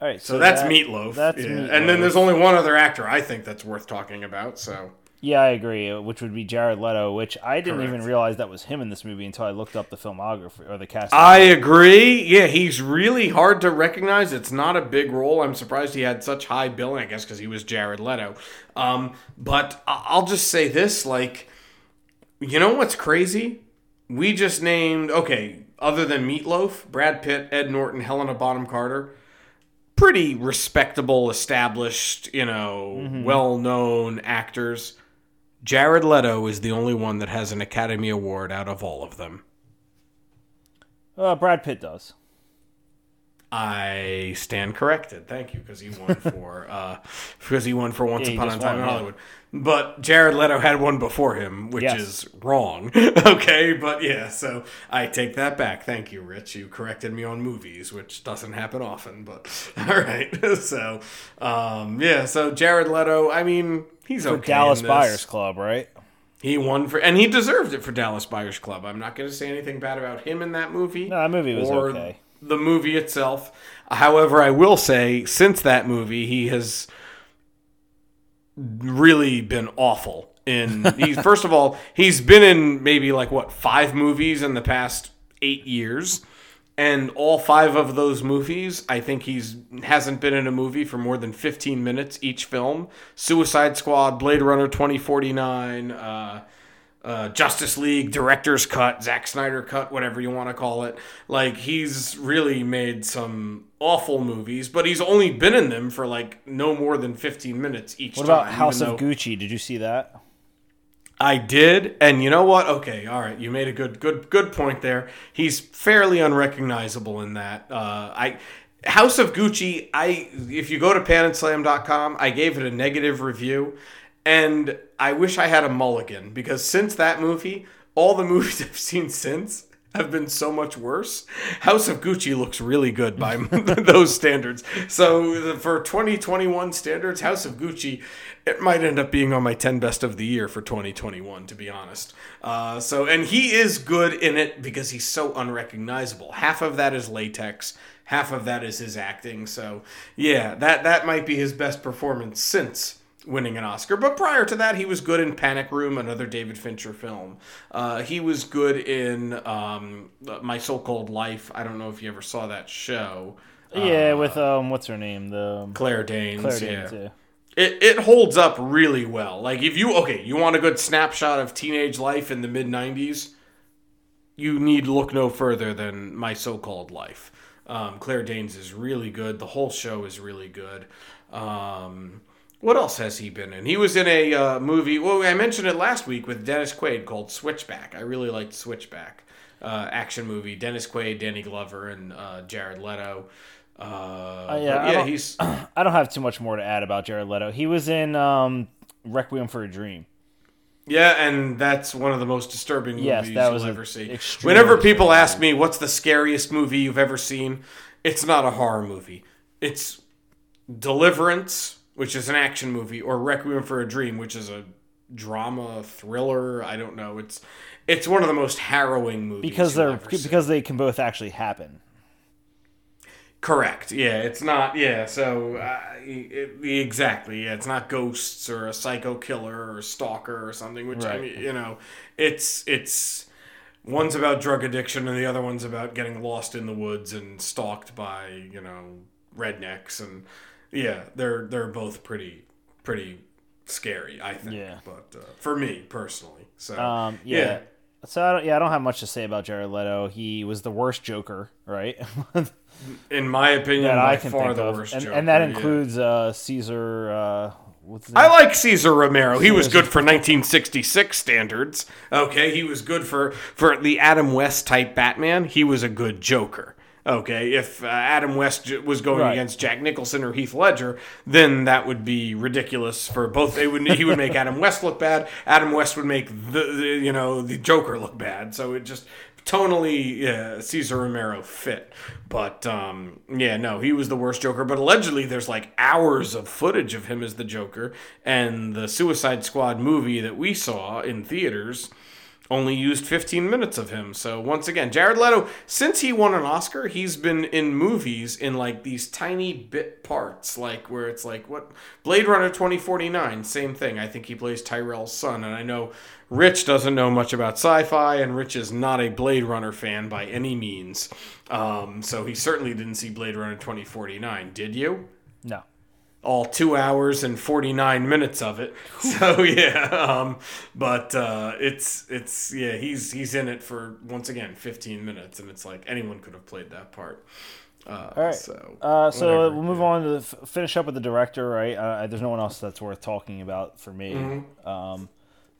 all right. So, so that's that, Meat Loaf. That's yeah. Meat Loaf. And then there's only one other actor I think that's worth talking about. So. Yeah, I agree. Which would be Jared Leto, which I didn't Correct. even realize that was him in this movie until I looked up the filmography or the cast. I agree. Yeah, he's really hard to recognize. It's not a big role. I'm surprised he had such high billing. I guess because he was Jared Leto. Um, but I'll just say this: like, you know what's crazy? We just named okay. Other than Meat Loaf, Brad Pitt, Ed Norton, Helena Bonham Carter pretty respectable, established, you know, mm-hmm. well known actors. Jared Leto is the only one that has an Academy Award out of all of them. Uh, Brad Pitt does. I stand corrected. Thank you, because he won for <laughs> uh, because he won for Once yeah, Upon a Time in Hollywood. But Jared Leto had one before him, which yes. is wrong. <laughs> okay, but yeah, so I take that back. Thank you, Rich. You corrected me on movies, which doesn't happen often. But <laughs> all right, <laughs> so um, yeah, so Jared Leto. I mean, he's for okay Dallas Buyers Club, right? He won for, and he deserved it for Dallas Buyers Club. I'm not going to say anything bad about him in that movie. No, that movie was okay the movie itself. However, I will say since that movie, he has really been awful. In he's <laughs> first of all, he's been in maybe like what five movies in the past eight years, and all five of those movies, I think he's hasn't been in a movie for more than fifteen minutes each film. Suicide Squad, Blade Runner twenty forty nine. Uh, uh, Justice League director's cut, Zack Snyder cut, whatever you want to call it. Like he's really made some awful movies, but he's only been in them for like no more than 15 minutes each what time. What about House of Gucci? Did you see that? I did, and you know what? Okay, all right, you made a good, good, good point there. He's fairly unrecognizable in that. Uh, I House of Gucci. I if you go to panandslam.com, I gave it a negative review and I wish I had a mulligan because since that movie, all the <laughs> movies I've seen since have been so much worse. House of Gucci looks really good by <laughs> those standards. So for 2021 standards, House of Gucci, it might end up being on my 10 best of the year for 2021, to be honest. Uh, so and he is good in it because he's so unrecognizable. Half of that is latex. Half of that is his acting. So yeah, that that might be his best performance since winning an Oscar. But prior to that, he was good in Panic Room, another David Fincher film. Uh, he was good in um, My So Called Life. I don't know if you ever saw that show. Yeah, uh, with um, what's her name? The um, Claire Danes. Claire Danes. Yeah. yeah. It, it holds up really well. Like if you okay, you want a good snapshot of teenage life in the mid '90s, you need look no further than My So Called Life. Um, Claire Danes is really good. The whole show is really good. Um, what else has he been in? He was in a uh, movie. Well, I mentioned it last week with Dennis Quaid called Switchback. I really liked Switchback. Uh, action movie. Dennis Quaid, Danny Glover, and uh, Jared Leto. Uh, uh yeah, yeah, he's. <clears throat> I don't have too much more to add about Jared Leto. He was in um, Requiem for a Dream. Yeah, and that's one of the most disturbing movies yes, that you'll ever see. Whenever people ask me what's the scariest movie you've ever seen, it's not a horror movie. It's Deliverance which is an action movie, or Requiem for a Dream, which is a drama thriller. I don't know. It's it's one of the most harrowing movies because they're because they can both actually happen. Correct. Yeah, it's not. Yeah, so uh, it, exactly. Yeah, it's not ghosts or a psycho killer or a stalker or something. Which I mean, you know, it's it's one's about drug addiction and the other one's about getting lost in the woods and stalked by you know rednecks and yeah, they're they're both pretty pretty scary. I think. Yeah. But uh, for me personally, so Um, yeah. So I don't, yeah, I don't have much to say about Jared Leto. He was the worst Joker, right? <laughs> in my opinion, that by I can far think the of, worst. and, Joker, and that yeah. includes uh, Cesar. Uh, I like Cesar Romero. He was good for 1966 standards. Okay, he was good for for the Adam West type Batman. He was a good Joker. Okay, if uh, Adam West j- was going Right. against Jack Nicholson or Heath Ledger, then that would be ridiculous for both. They would he would make Adam West look bad. Adam West would make the, the you know the Joker look bad. So it just tonally yeah, Cesar Romero fit. But um, yeah, no, he was the worst Joker. But allegedly, there's like hours of footage of him as the Joker, and the Suicide Squad movie that we saw in theaters only used 15 minutes of him. So once again, Jared Leto, since he won an Oscar, he's been in movies in like these tiny bit parts, like where it's like what Blade Runner 2049, same thing. I think he plays Tyrell's son, and I know Rich doesn't know much about sci-fi, and Rich is not a Blade Runner fan by any means. Um, so he certainly didn't see Blade Runner 2049, did you? No. All two hours and 49 minutes of it <laughs> so yeah um but uh it's it's yeah he's he's in it for once again 15 minutes and it's like anyone could have played that part uh All right. so Uh, so we'll move on to f- finish up with the director, right? Uh, there's no one else that's worth talking about for me. Mm-hmm. Um,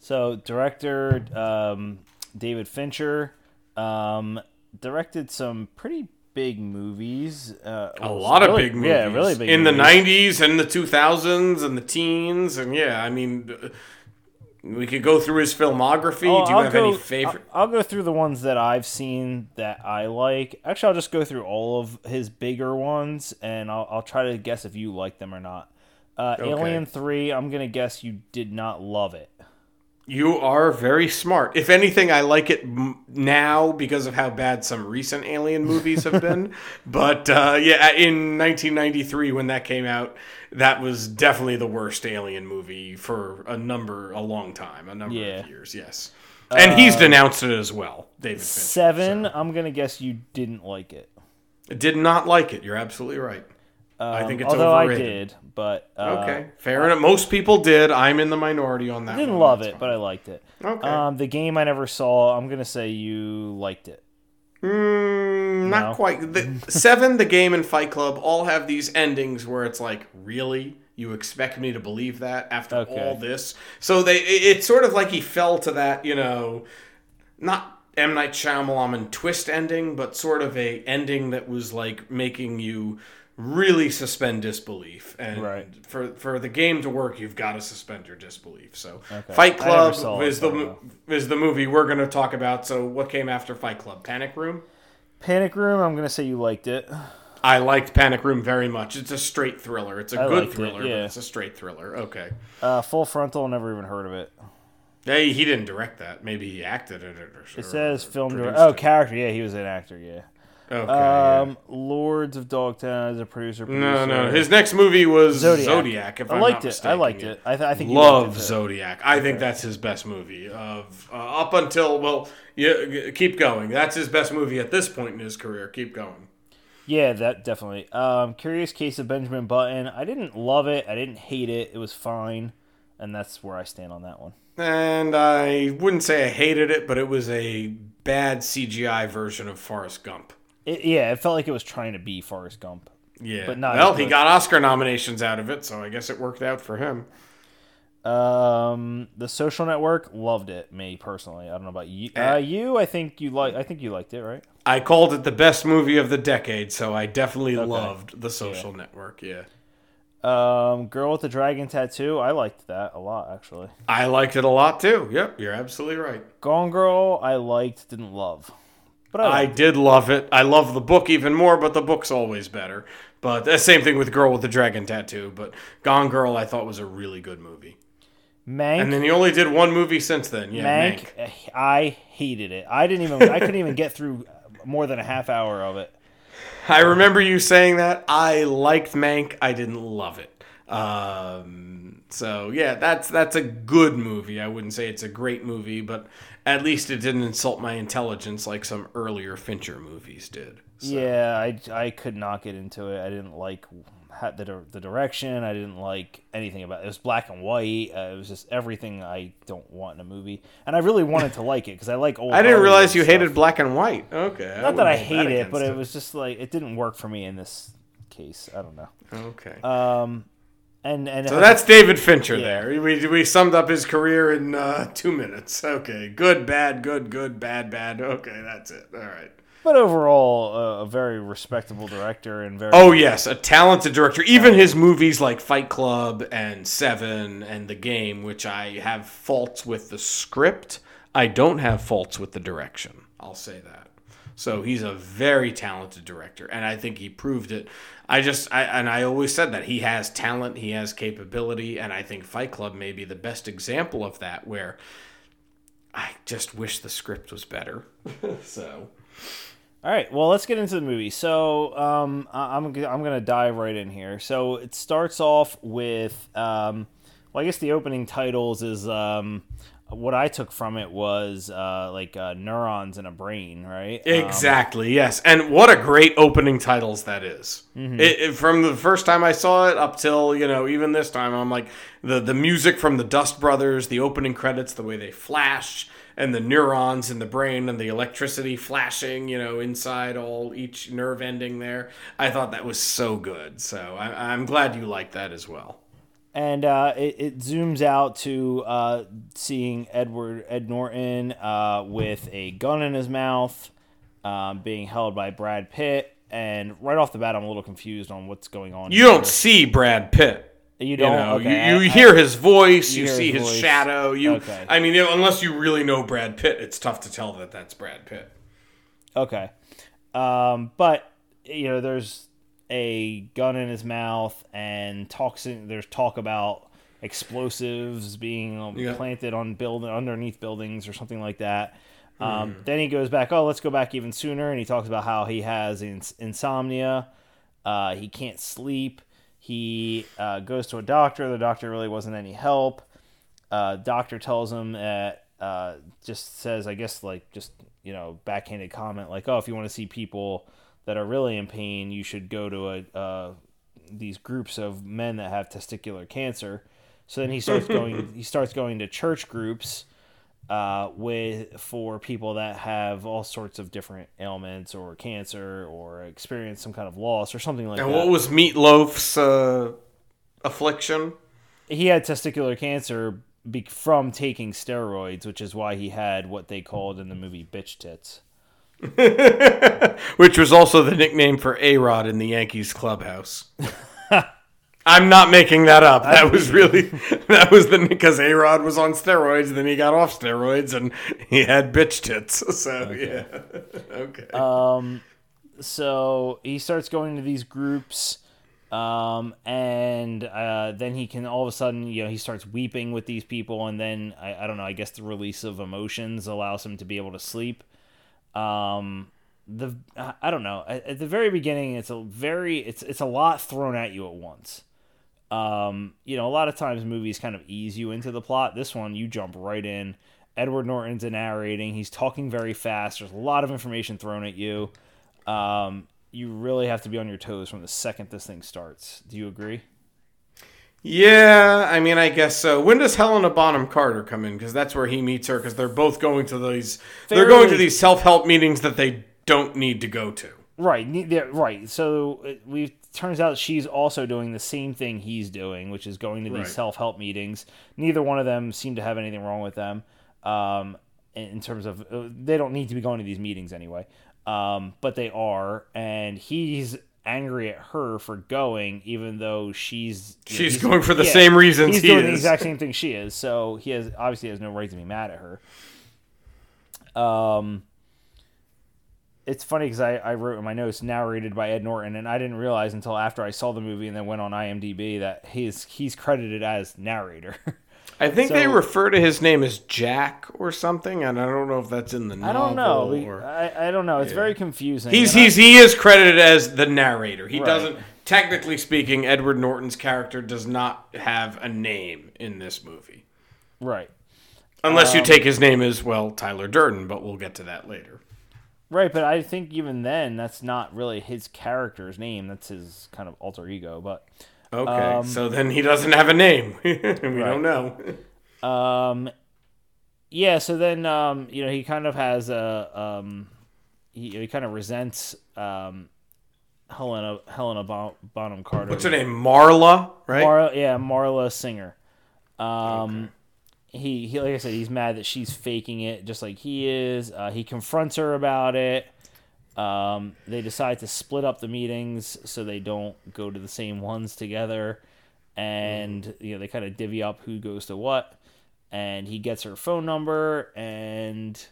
so director um, David Fincher um, directed some pretty big movies. Uh, a lot of big movies Yeah, really big. in movies. the 90s and the 2000s and the teens and yeah i mean uh, we could go through his filmography Oh, do you I'll have go- any favorite I'll, I'll go through the ones that I've seen that I like. Actually, I'll just go through all of his bigger ones, and I'll, I'll try to guess if you like them or not. Uh, Alien Three. I'm gonna guess you did not love it. You are very smart. If anything, I like it m- now because of how bad some recent Alien movies have been. <laughs> but uh, yeah, in 1993 when that came out, that was definitely the worst Alien movie for a number, a long time, a number Yeah. of years. Yes, and he's denounced it as well, David. Fincher, Seven. I'm gonna guess you didn't like it. Did not like it. You're absolutely right. I think it's Um, Although overrated. I did, but uh, Okay, fair enough. Most people did. I'm in the minority on that. didn't one. love That's it, but I liked it. okay. Um, the game I never saw. I'm gonna say you liked it. Mm, not No. quite. The, <laughs> seven, the game, and Fight Club all have these endings where it's like, really, you expect me to believe that after Okay. all this? So they, it- it's sort of like he fell to that, you know, not M Night Shyamalan twist ending, but sort of a ending that was like making you really suspend disbelief. And Right. for for the game to work, you've got to suspend your disbelief. So Okay. Fight Club is the I is the movie we're going to talk about. So what came after Fight Club? Panic Room. Panic Room. I'm gonna say you liked it. I liked Panic Room very much. It's a straight thriller. It's a I good liked it, thriller, yeah. but it's a straight thriller. Okay. Uh, Full Frontal. Never even heard of it. Hey, he didn't direct that. Maybe he acted in it. Or, something. It says film director. Oh, character. Yeah, he was an actor. Yeah. Okay. Um, Lords of Dogtown as a producer. No, no. producer. His next movie was Zodiac. Zodiac. if I I'm liked not it. I liked it. I, th- I think Love. Zodiac. I think that's his best movie of uh, up until well. Yeah, keep going. That's his best movie at this point in his career. Keep going. Yeah, that definitely. Um, Curious Case of Benjamin Button. I didn't love it. I didn't hate it. It was fine, and that's where I stand on that one. And I wouldn't say I hated it, but it was a bad CGI version of Forrest Gump. It, yeah, it felt like it was trying to be Forrest Gump. Yeah. But not well, he got Oscar nominations out of it, so I guess it worked out for him. Um, The Social Network. Loved it. Me personally. I don't know about you. Eh. Uh, you. I think you like. I think you liked it, right? I called it the best movie of the decade, so I definitely loved The Social Network. Yeah. Um, Girl with the Dragon Tattoo. I liked that a lot actually. I liked it a lot too. Yep, you're absolutely right. Gone Girl. I liked. Didn't love. But I, I did love it. I love the book even more, but the book's always better. But the same thing with Girl with the Dragon Tattoo. But Gone Girl, I thought was a really good movie. Mank. And then he only did one movie since then. Yeah, Mank, Mank. Eh, I hated it. I didn't even. I couldn't even get through uh, more than a half hour of it. I remember you saying that. I liked Mank. I didn't love it. Um, so yeah, that's that's a good movie. I wouldn't say it's a great movie, but at least it didn't insult my intelligence like some earlier Fincher movies did. So. Yeah, I, I could not get into it. I didn't like the the direction. I didn't like anything about it. It was black and white. Uh, it was just everything I don't want in a movie. And I really wanted to like it because I like old. I didn't realize you stuff. hated black and white. Okay. Not I that I hate that it, but it. it was just like it didn't work for me in this case. I don't know. Okay. Um, and and so that's David Fincher yeah. there. We we summed up his career in uh, two minutes. Okay. Good, bad, good, good, bad, bad. Okay, that's it. All right but overall uh, a very respectable director and very oh yes a talented director even his movies like fight club and seven and the game which i have faults with the script i don't have faults with the direction i'll say that so he's a very talented director and i think he proved it i just I, and i always said that he has talent he has capability and i think fight club may be the best example of that where i just wish the script was better <laughs> so all right, well, let's get into the movie. So, um, I'm I'm gonna dive right in here. So it starts off with, um, well, I guess the opening titles is um, what I took from it was uh, like uh, neurons in a brain, right? Um, exactly. yes, and what a great opening titles that is. Mm-hmm. It, it, from the first time I saw it up till you know even this time, I'm like the the music from the Dust Brothers, the opening credits, the way they flash and the neurons in the brain and the electricity flashing, you know, inside all each nerve ending there. I thought that was so good. So I, am glad you liked that as well. And uh, it, it, zooms out to uh, seeing Edward Ed Norton uh, with a gun in his mouth, um, being held by Brad Pitt. And right off the bat, I'm a little confused on what's going on. You here. don't see Brad Pitt. You don't. You, know, okay, you, you I, hear his voice. You, you see his, his shadow. You. Okay. I mean, unless you really know Brad Pitt, it's tough to tell that that's Brad Pitt. Okay, um, but you know, there's a gun in his mouth, and talks. In, there's talk about explosives being um, yeah. planted on building underneath buildings or something like that. Um, mm. Then he goes back. Oh, let's go back even sooner, and he talks about how he has ins- insomnia. Uh, he can't sleep he uh, goes to a doctor. The doctor really wasn't any help. Uh, doctor tells him that uh, just says, I guess, like just you know, backhanded comment, like, oh, if you want to see people that are really in pain, you should go to a uh, these groups of men that have testicular cancer. So then he starts going. <laughs> he starts going to church groups uh, with for people that have all sorts of different ailments or cancer or experience some kind of loss or something like and that. And what was Meatloaf's uh, affliction? He had testicular cancer be- from taking steroids, which is why he had what they called in the movie bitch tits. <laughs> which was also the nickname for A Rod in the Yankees clubhouse. <laughs> I'm not making that up. That was <laughs> really that was the because A Rod was on steroids, then he got off steroids, and he had bitch tits. So okay. yeah, okay. Um, so he starts going to these groups, um, and uh, then he can all of a sudden, you know, he starts weeping with these people, and then I, I don't know. I guess the release of emotions allows him to be able to sleep. Um, the I don't know. At, the very beginning, it's a very it's it's a lot thrown at you at once um, you know, a lot of times movies kind of ease you into the plot. This one, you jump right in. Edward Norton's narrating. He's talking very fast. There's a lot of information thrown at you. Um, you really have to be on your toes from the second this thing starts. Do you agree? Yeah, I mean, I guess so. When does Helena Bonham Carter come in? Because that's where he meets her. Because they're both going to these. Fairly, they're going to these self help meetings that they don't need to go to. Right, right. So uh, we turns out she's also doing the same thing he's doing, which is going to these right. self help meetings. Neither one of them seem to have anything wrong with them. Um, in terms of uh, they don't need to be going to these meetings anyway, um, but they are, and he's angry at her for going, even though she's she's know, going for the yeah, same reasons he's he doing is. the exact same thing she is. So he has obviously has no right to be mad at her. Um, it's funny because I, I wrote in my notes narrated by Ed Norton, and I didn't realize until after I saw the movie and then went on IMDb that he's he's credited as narrator. <laughs> I think they refer to his name as Jack or something, and I don't know if that's in the novel. I don't know. Or... I, I don't know. It's very confusing. He's and I- he is credited as the narrator. He Right. doesn't technically speaking, Edward Norton's character does not have a name in this movie. right. Unless Um, you take his name as well Tyler Durden, but we'll get to that later. Right, but I think even then, that's not really his character's name. That's his kind of alter ego. But Okay, Um, so then he doesn't have a name. <laughs> we don't know. Um, yeah. So then, um, you know, he kind of has a um, he, he kind of resents um, Helena Helena Bon- Bonham Carter. What's her name? Marla, right? Marla, yeah, Marla Singer. Um, he, he, like I said, he's mad that she's faking it, just like he is. Uh, he confronts her about it. Um, they decide to split up the meetings so they don't go to the same ones together, and you know they kind of divvy up who goes to what. And he gets her phone number, and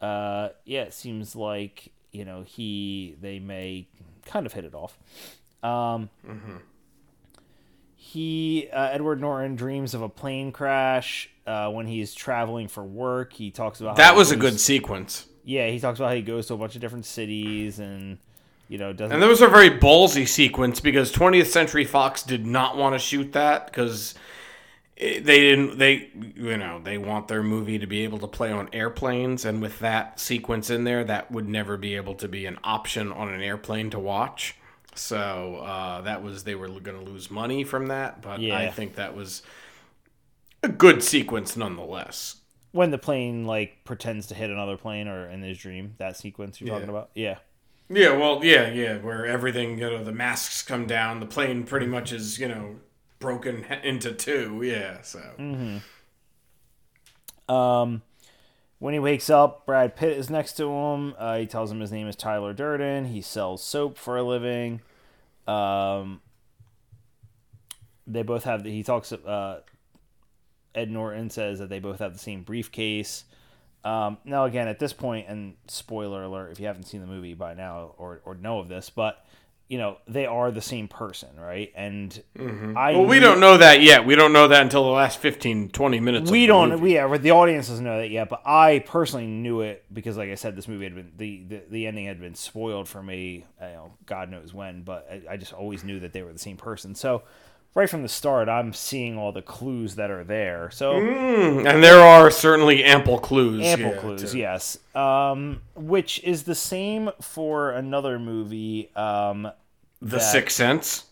uh, yeah, it seems like you know he they may kind of hit it off. Um, he uh, Edward Norton dreams of a plane crash uh, when he's traveling for work. He talks about that was a good sequence. Yeah, he talks about how he goes to a bunch of different cities and you know doesn't. And that was a very ballsy sequence because 20th Century Fox did not want to shoot that because they didn't. They you know they want their movie to be able to play on airplanes, and with that sequence in there, that would never be able to be an option on an airplane to watch. So uh, that was they were going to lose money from that, but I think that was a good sequence nonetheless. When the plane like pretends to hit another plane or in his dream, that sequence you're talking about. Yeah. Yeah, well, yeah, yeah, where everything, you know, the masks come down, the plane pretty much is, you know, broken into two. Yeah, so. mm-hmm. Um, when he wakes up, Brad Pitt is next to him. Uh, he tells him his name is Tyler Durden. He sells soap for a living. Um, they both have. The, he talks. Uh, Ed Norton says that they both have the same briefcase. Um, now, again, at this point, and spoiler alert if you haven't seen the movie by now or, or know of this, but you know they are the same person, right? And I Well, we don't know that yet. We don't know that until the last 15, 20 minutes. we don't we yeah the audience doesn't know that yet but i personally knew it because like i said this movie had been the the, the ending had been spoiled for me you know god knows when but I, I just always knew that they were the same person so right from the start i'm seeing all the clues that are there so Mm, and there are certainly ample clues. ample yeah, clues to- yes um which is the same for another movie um The Sixth Sense,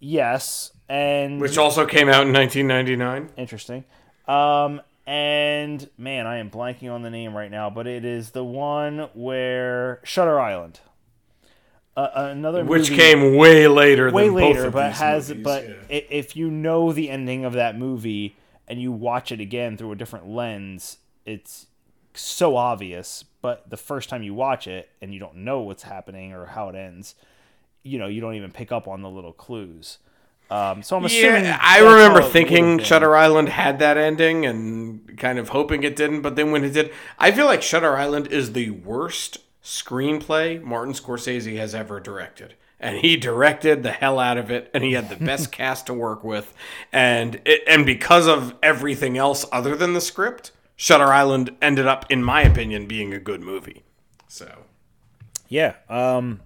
yes and which also came out in 1999. Interesting. Um, and man, I am blanking on the name right now, but it is the one where Shutter Island. Uh, another Which movie came way later way than later, both of but has movies, but yeah. if you know the ending of that movie and you watch it again through a different lens, it's so obvious. But the first time you watch it and you don't know what's happening or how it ends, you know you don't even pick up on the little clues. Um, so I'm assuming. Yeah, I remember thinking. Shutter Island had that ending and kind of hoping it didn't, but then when it did, I feel like Shutter Island is the worst screenplay Martin Scorsese has ever directed. And he directed the hell out of it, and he had the <laughs> best cast to work with, and it, and because of everything else other than the script, Shutter Island ended up, in my opinion, being a good movie. So Yeah. Um,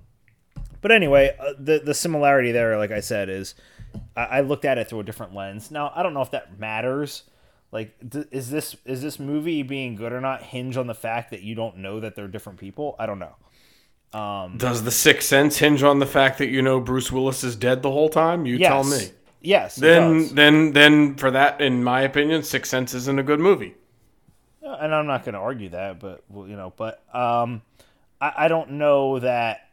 but anyway, uh, the the similarity there, like I said, is I, I looked at it through a different lens. Now I don't know if that matters. Like, th- is this is this movie being good or not hinge on the fact that you don't know that they're different people? I don't know. does the Sixth Sense hinge on the fact that you know Bruce Willis is dead the whole time? You Yes. tell me. Yes. then then then for that in my opinion sixth sense isn't a good movie and I'm not going to argue that, but well, you know, but um, I, I don't know that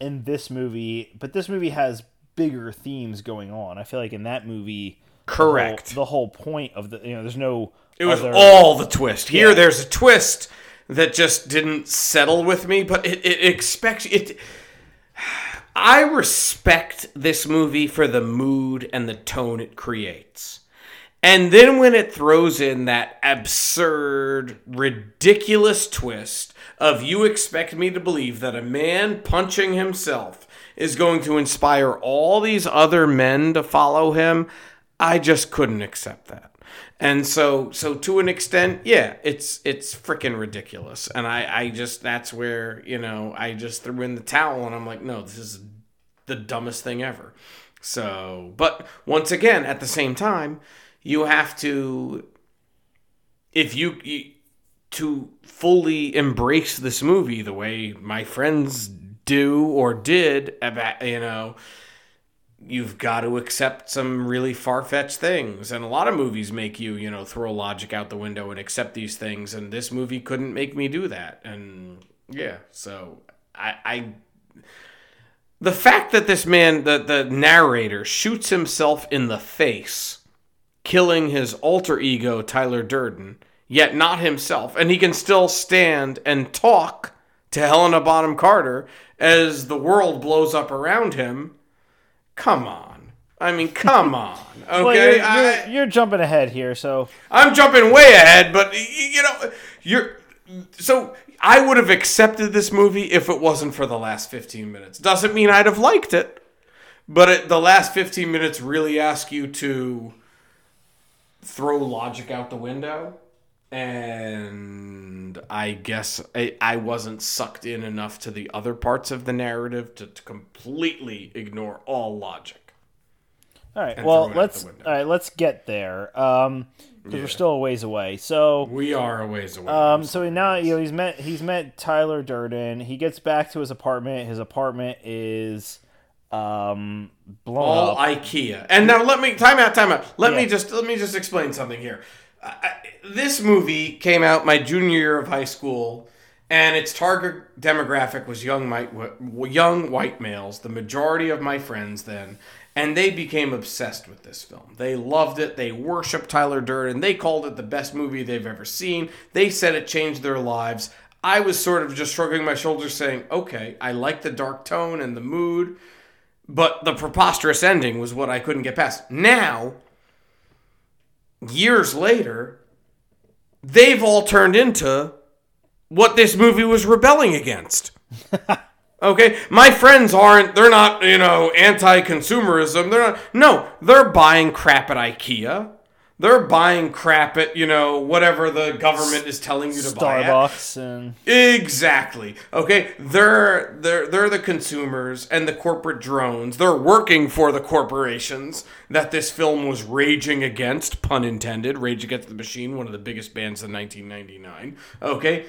in this movie, but this movie has bigger themes going on. I feel like in that movie, the whole- Correct. The whole, point of the you know, there's no. it was other- all the twist here Yeah. there's a twist that just didn't settle with me but it, it expects it i respect this movie for the mood and the tone it creates and then when it throws in that absurd, ridiculous twist of you expect me to believe that a man punching himself is going to inspire all these other men to follow him, I just couldn't accept that. And so so to an extent, yeah, it's it's freaking ridiculous. And I I just that's where, you know, I just threw in the towel and I'm like, no, this is the dumbest thing ever. So, but once again, at the same time, you have to if you, you to fully embrace this movie the way my friends do or did about you know you've got to accept some really far-fetched things. And a lot of movies make you you know throw logic out the window and accept these things and this movie couldn't make me do that. And yeah so i i the fact that this man the the narrator shoots himself in the face killing his alter ego tyler durden yet not himself and he can still stand and talk to helena bonham carter as the world blows up around him come on. I mean, come on. <laughs> Okay, Well, you're, you're, I, you're jumping ahead here, so I'm jumping way ahead, but you know, you're so I would have accepted this movie if it wasn't for the last 15 minutes. Doesn't mean I'd have liked it, but it, the last 15 minutes really ask you to throw logic out the window. And I guess I, I wasn't sucked in enough to the other parts of the narrative to, to completely ignore all logic. all right. Well, throw it out let's all right. Let's get there. Um, because we're still a ways away. So, We are a ways away. um, so now you know he's met he's met Tyler Durden. He gets back to his apartment. His apartment is um blown all up. IKEA. And now let me time out, time out. Let me just let me just explain something here. I, this movie came out my junior year of high school, and its target demographic was young white young white males. The majority of my friends then. And they became obsessed with this film. They loved it. They worshiped Tyler Durden. They called it the best movie they've ever seen. They said it changed their lives. I was sort of just shrugging my shoulders, saying, okay, I like the dark tone and the mood. But the preposterous ending was what I couldn't get past. Now, years later, they've all turned into what this movie was rebelling against. <laughs> okay? My friends aren't, they're not, you know, anti consumerism. They're not, no, they're buying crap at IKEA. They're buying crap at, you know, whatever the government is telling you to buy at. Starbucks and Exactly. Okay, they're they're they're the consumers and the corporate drones. They're working for the corporations that this film was raging against, pun intended. Rage Against the Machine, one of the biggest bands in 1999. Okay,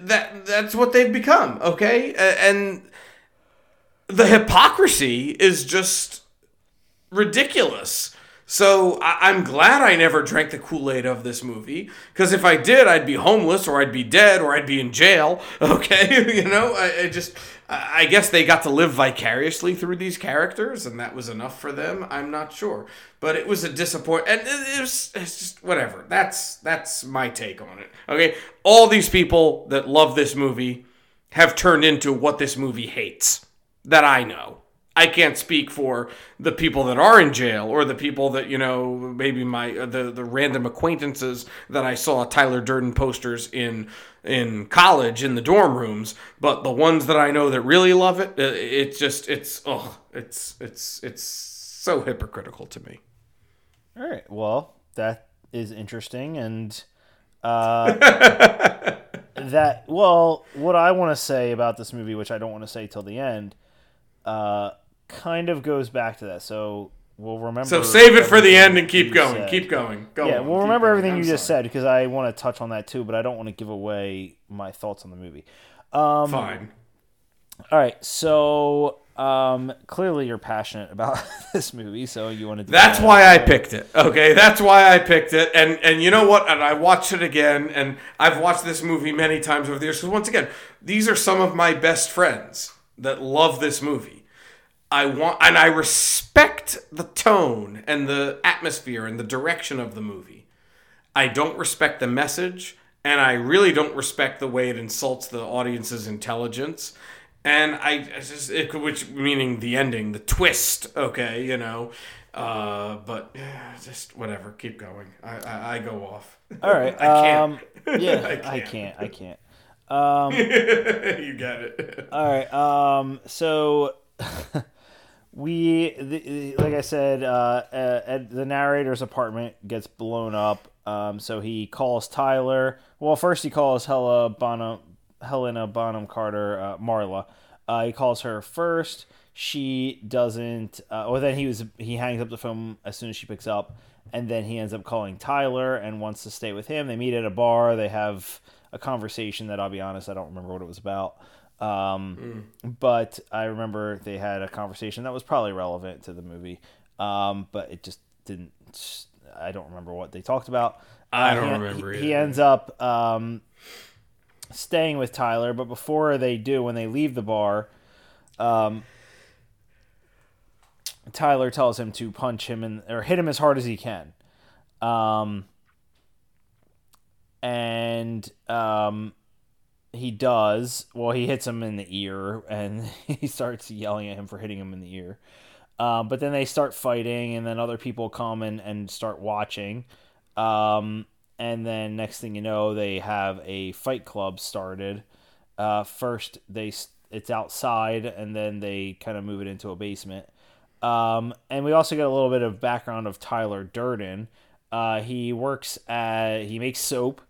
that that's what they've become. Okay, and the hypocrisy is just ridiculous. So I- I'm glad I never drank the Kool Aid of this movie because if I did, I'd be homeless or I'd be dead or I'd be in jail. <laughs> Okay, <laughs> you know, I, I just I guess they got to live vicariously through these characters, and that was enough for them. I'm not sure, but it was a disappoint, and it was it's just whatever. That's that's my take on it. Okay, all these people that love this movie have turned into what this movie hates. That I know. I can't speak for the people that are in jail or the people that you know maybe my uh, the the random acquaintances that I saw Tyler Durden posters in in college in the dorm rooms, but the ones that I know that really love it, uh, it's just it's oh it's it's it's so hypocritical to me. all right. Well, that is interesting and uh <laughs> that well, what I want to say about this movie, which I don't want to say till the end, uh, kind of goes back to that. So we'll remember. So save it for the end and keep going, said. keep going, go. Yeah, on, we'll remember going. everything I'm you just sorry. said because I want to touch on that too, but I don't want to give away my thoughts on the movie. Um, Fine. All right, so um, clearly you're passionate about <laughs> this movie, so you want to. Do That's that. why I picked it. Okay, that's why I picked it. And and you know what? And I watched it again, and I've watched this movie many times over the years. Because once again, these are some of my best friends that love this movie. I want and I respect the tone and the atmosphere and the direction of the movie. I don't respect the message, and I really don't respect the way it insults the audience's intelligence. And I, I just, it, which meaning the ending, the twist. Okay, you know, uh, but yeah, just whatever. Keep going. I, I, I go off. All right. <laughs> I can't. Um, yeah, <laughs> I I can't. can't. I can't. <laughs> Um, you got it. all right. Um, so we the, like I said, uh, at the narrator's apartment gets blown up. Um, so he calls Tyler. Well, first he calls Hella Bonham, Helena Bonham Carter, uh, Marla. Uh, he calls her first. She doesn't. Uh, then he was he hangs up the phone as soon as she picks up, and then he ends up calling Tyler and wants to stay with him. They meet at a bar. They have a conversation that I'll be honest, I don't remember what it was about. Um, mm. But I remember they had a conversation that was probably relevant to the movie, um, but it just didn't. I don't remember what they talked about. I don't uh, he, remember. He, he, ends up um, staying with Tyler, but before they do, when they leave the bar, um, Tyler tells him to punch him and or hit him as hard as he can. Um, and um, he does. Well, he hits him in the ear, and <laughs> he starts yelling at him for hitting him in the ear. Um, but then they start fighting, and then other people come and, and start watching. Um, and then next thing you know, they have a fight club started. Uh, first, they it's outside, and then they kind of move it into a basement. Um, and we also get a little bit of background of Tyler Durden. Uh, he works at he makes soap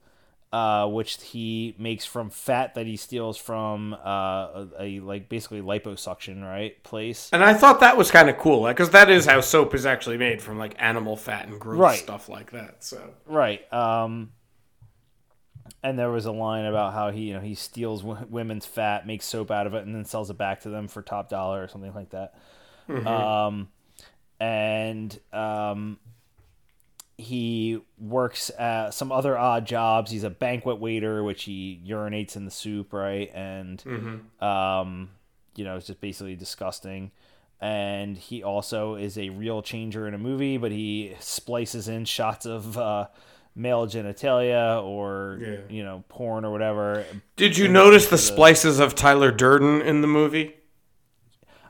uh, which he makes from fat that he steals from uh, a, a, like basically liposuction right place. And I thought that was kind of cool because that is how soap is actually made from like animal fat and gross right. stuff like that. So right. Um, and there was a line about how he you know he steals w- women's fat, makes soap out of it, and then sells it back to them for top dollar or something like that. Mm-hmm. Um, and um, he works at some other odd jobs. He's a banquet waiter, which he urinates in the soup, right? And mm-hmm. um, you know, it's just basically disgusting. And he also is a reel changer in a movie, but he splices in shots of uh, male genitalia or yeah. you know porn or whatever. Did you notice the, the splices of Tyler Durden in the movie?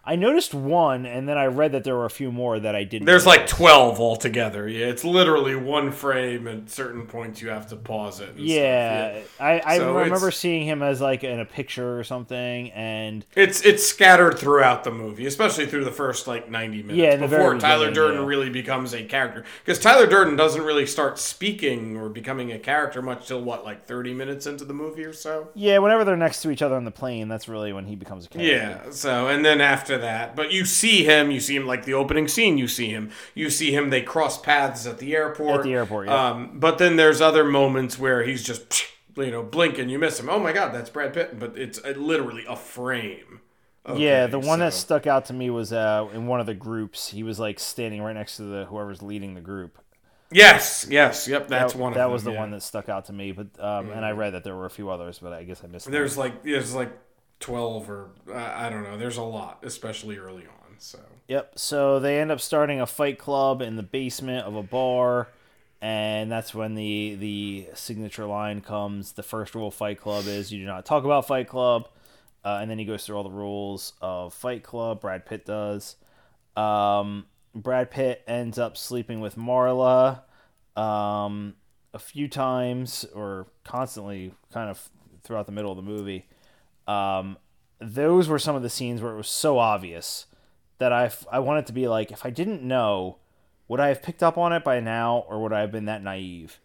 I noticed one, and then I read that there were a few more that I didn't. There's notice. like twelve altogether. Yeah, it's literally one frame. At certain points, you have to pause it. Yeah, yeah, I, I so remember seeing him as like in a picture or something, and it's it's scattered throughout the movie, especially through the first like ninety minutes. Yeah, before Tyler Durden yeah. really becomes a character, because Tyler Durden doesn't really start speaking or becoming a character much till what like thirty minutes into the movie or so. Yeah, whenever they're next to each other on the plane, that's really when he becomes a character. Yeah. So and then after after that. But you see him, you see him like the opening scene, you see him. You see him, they cross paths at the airport. At the airport, yeah. Um, but then there's other moments where he's just, you know, blinking, you miss him. Oh my God, that's Brad Pitt. But it's uh, literally a frame. Okay, yeah, the one so. that stuck out to me was uh, in one of the groups. He was like standing right next to the whoever's leading the group. Yes, yes, yep. That's that, one. That them, was the yeah. one that stuck out to me. But um, and I read that there were a few others, but I guess I missed. There's them. like there's like 12 or I don't know. There's a lot, especially early on. So. Yep. So they end up starting a fight club in the basement of a bar, and that's when the the signature line comes. The first rule of Fight Club is you do not talk about Fight Club, uh, and then he goes through all the rules of Fight Club. Brad Pitt does. Um, Brad Pitt ends up sleeping with Marla um, a few times or constantly, kind of throughout the middle of the movie. Um, those were some of the scenes where it was so obvious that I I wanted to be like, if I didn't know, would I have picked up on it by now, or would I have been that naive?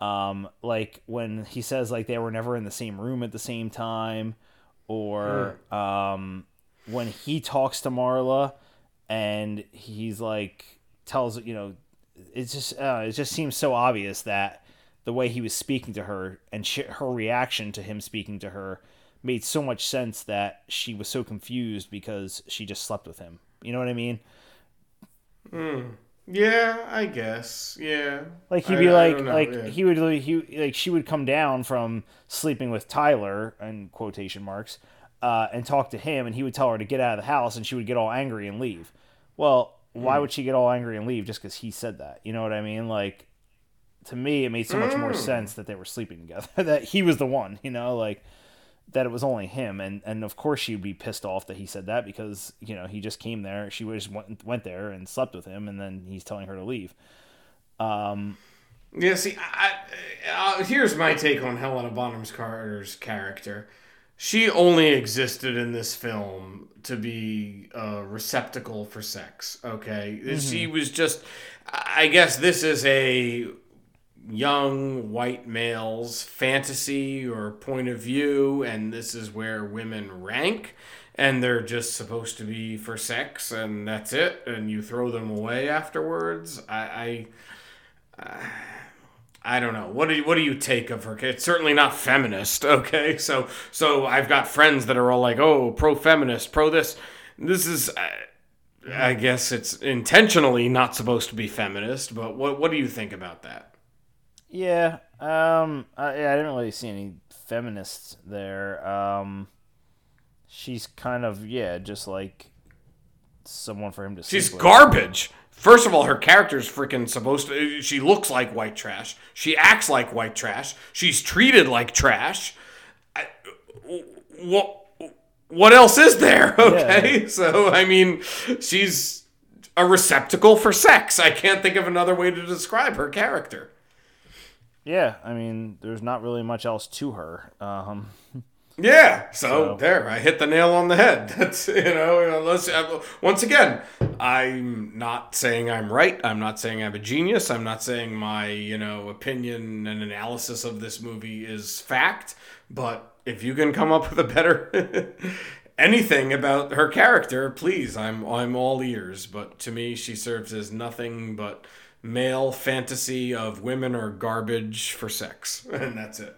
Um, like when he says like they were never in the same room at the same time, or mm. um, when he talks to Marla and he's like tells you know, it's just uh, it just seems so obvious that the way he was speaking to her and sh- her reaction to him speaking to her made so much sense that she was so confused because she just slept with him. You know what I mean? Mm. Yeah, I guess. Yeah. Like he'd be I, like, I like yeah. he would, he like she would come down from sleeping with Tyler in quotation marks, uh, and talk to him, and he would tell her to get out of the house, and she would get all angry and leave. Well, why mm. would she get all angry and leave just because he said that? You know what I mean? Like, to me, it made so much mm. more hmm. sense that they were sleeping together. <laughs> that he was the one. You know, like that it was only him and and of course she'd be pissed off that he said that because you know he just came there she just went went there and slept with him and then he's telling her to leave um yeah see I, I, uh, here's my take on helena bonham carter's character she only existed in this film to be a receptacle for sex. Okay, mm-hmm. she was just. I guess this is a young white male's fantasy or point of view, and this is where women rank, and they're just supposed to be for sex, and that's it, and you throw them away afterwards. I, I, I don't know. What do you, what do you take of her? It's certainly not feminist. <laughs> Okay, so so I've got friends that are all like, oh, pro feminist, pro this. This is. Uh, I guess it's intentionally not supposed to be feminist, but what what do you think about that? Yeah, um, I, I didn't really see any feminists there. Um, she's kind of yeah, just like someone for him to. She's garbage. First of all, her character's freaking supposed to. She looks like white trash. She acts like white trash. She's treated like trash. I, what? What else is there? <laughs> Okay, yeah. so I mean, she's a receptacle for sex. I can't think of another way to describe her character. Yeah, I mean, there's not really much else to her. Um, <laughs> yeah, so, so, there, I hit the nail on the head. <laughs> That's you know, unless uh, once again, I'm not saying I'm right. I'm not saying I'm a genius. I'm not saying my you know opinion and analysis of this movie is fact. But if you can come up with a better <laughs> anything about her character, please, I'm I'm all ears. But to me, she serves as nothing but male fantasy of women are garbage for sex, <laughs> and that's it.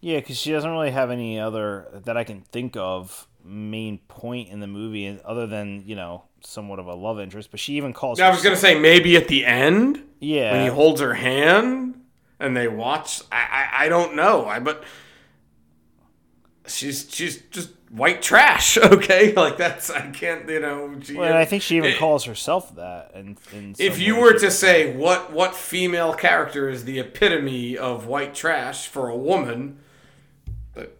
Yeah, because she doesn't really have any other that I can think of main point in the movie other than you know somewhat of a love interest. But she even calls. I was gonna say maybe at the end. Yeah. When he holds her hand and they watch, I I, I don't know. I but she's she's just white trash. <laughs> Okay, like that's I can't you know. She, well, I think she even it, calls herself that. And if you were to say what what female character is the epitome of white trash for a woman, but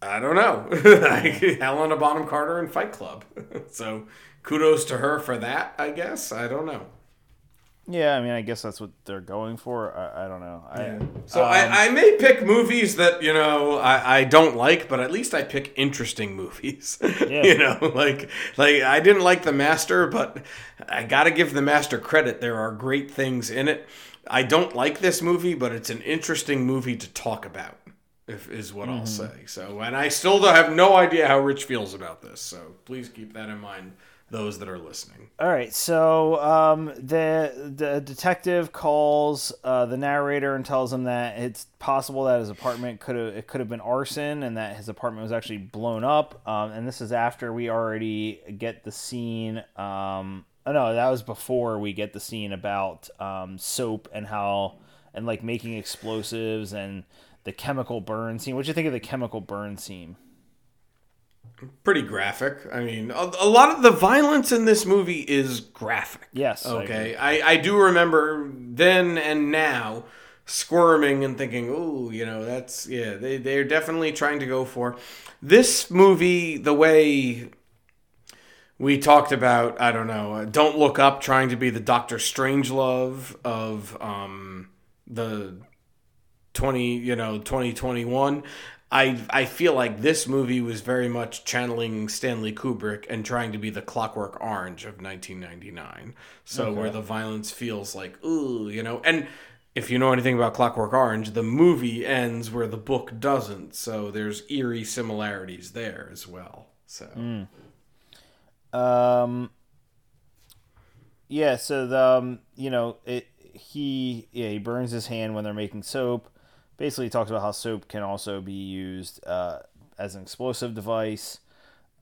I don't know. <laughs> Helena Bonham Carter in Fight Club. <laughs> so kudos to her for that. I guess I don't know. Yeah, I mean, I guess that's what they're going for. I, I don't know. I, yeah. So um, I, I may pick movies that you know I, I don't like, but at least I pick interesting movies. <laughs> Yeah. you know, like like I didn't like The Master, but I got to give The Master credit. There are great things in it. I don't like this movie, but it's an interesting movie to talk about. If is what mm-hmm. I'll say. So, and I still have no idea how Rich feels about this. So please keep that in mind those that are listening. All right, so um, the the detective calls uh, the narrator and tells him that it's possible that his apartment could have it could have been arson and that his apartment was actually blown up. Um, and this is after we already get the scene. Um, oh no, that was before we get the scene about um, soap and how and like making explosives and the chemical burn scene. What do you think of the chemical burn scene? Pretty graphic. I mean, a, a, lot of the violence in this movie is graphic. Yes. Okay. I, I, I do remember then and now squirming and thinking, "Oh, you know, that's yeah, they they're definitely trying to go for this movie the way we talked about, I don't know, Don't Look Up trying to be the Doctor Strangelove of um the 20, you know, 2021. I I feel like this movie was very much channeling Stanley Kubrick and trying to be the Clockwork Orange of 1999. So okay. where the violence feels like ooh, you know, and if you know anything about Clockwork Orange, the movie ends where the book doesn't. So there's eerie similarities there as well. So mm. um yeah, so the um, you know, it he yeah, he burns his hand when they're making soap basically talks about how soap can also be used uh, as an explosive device.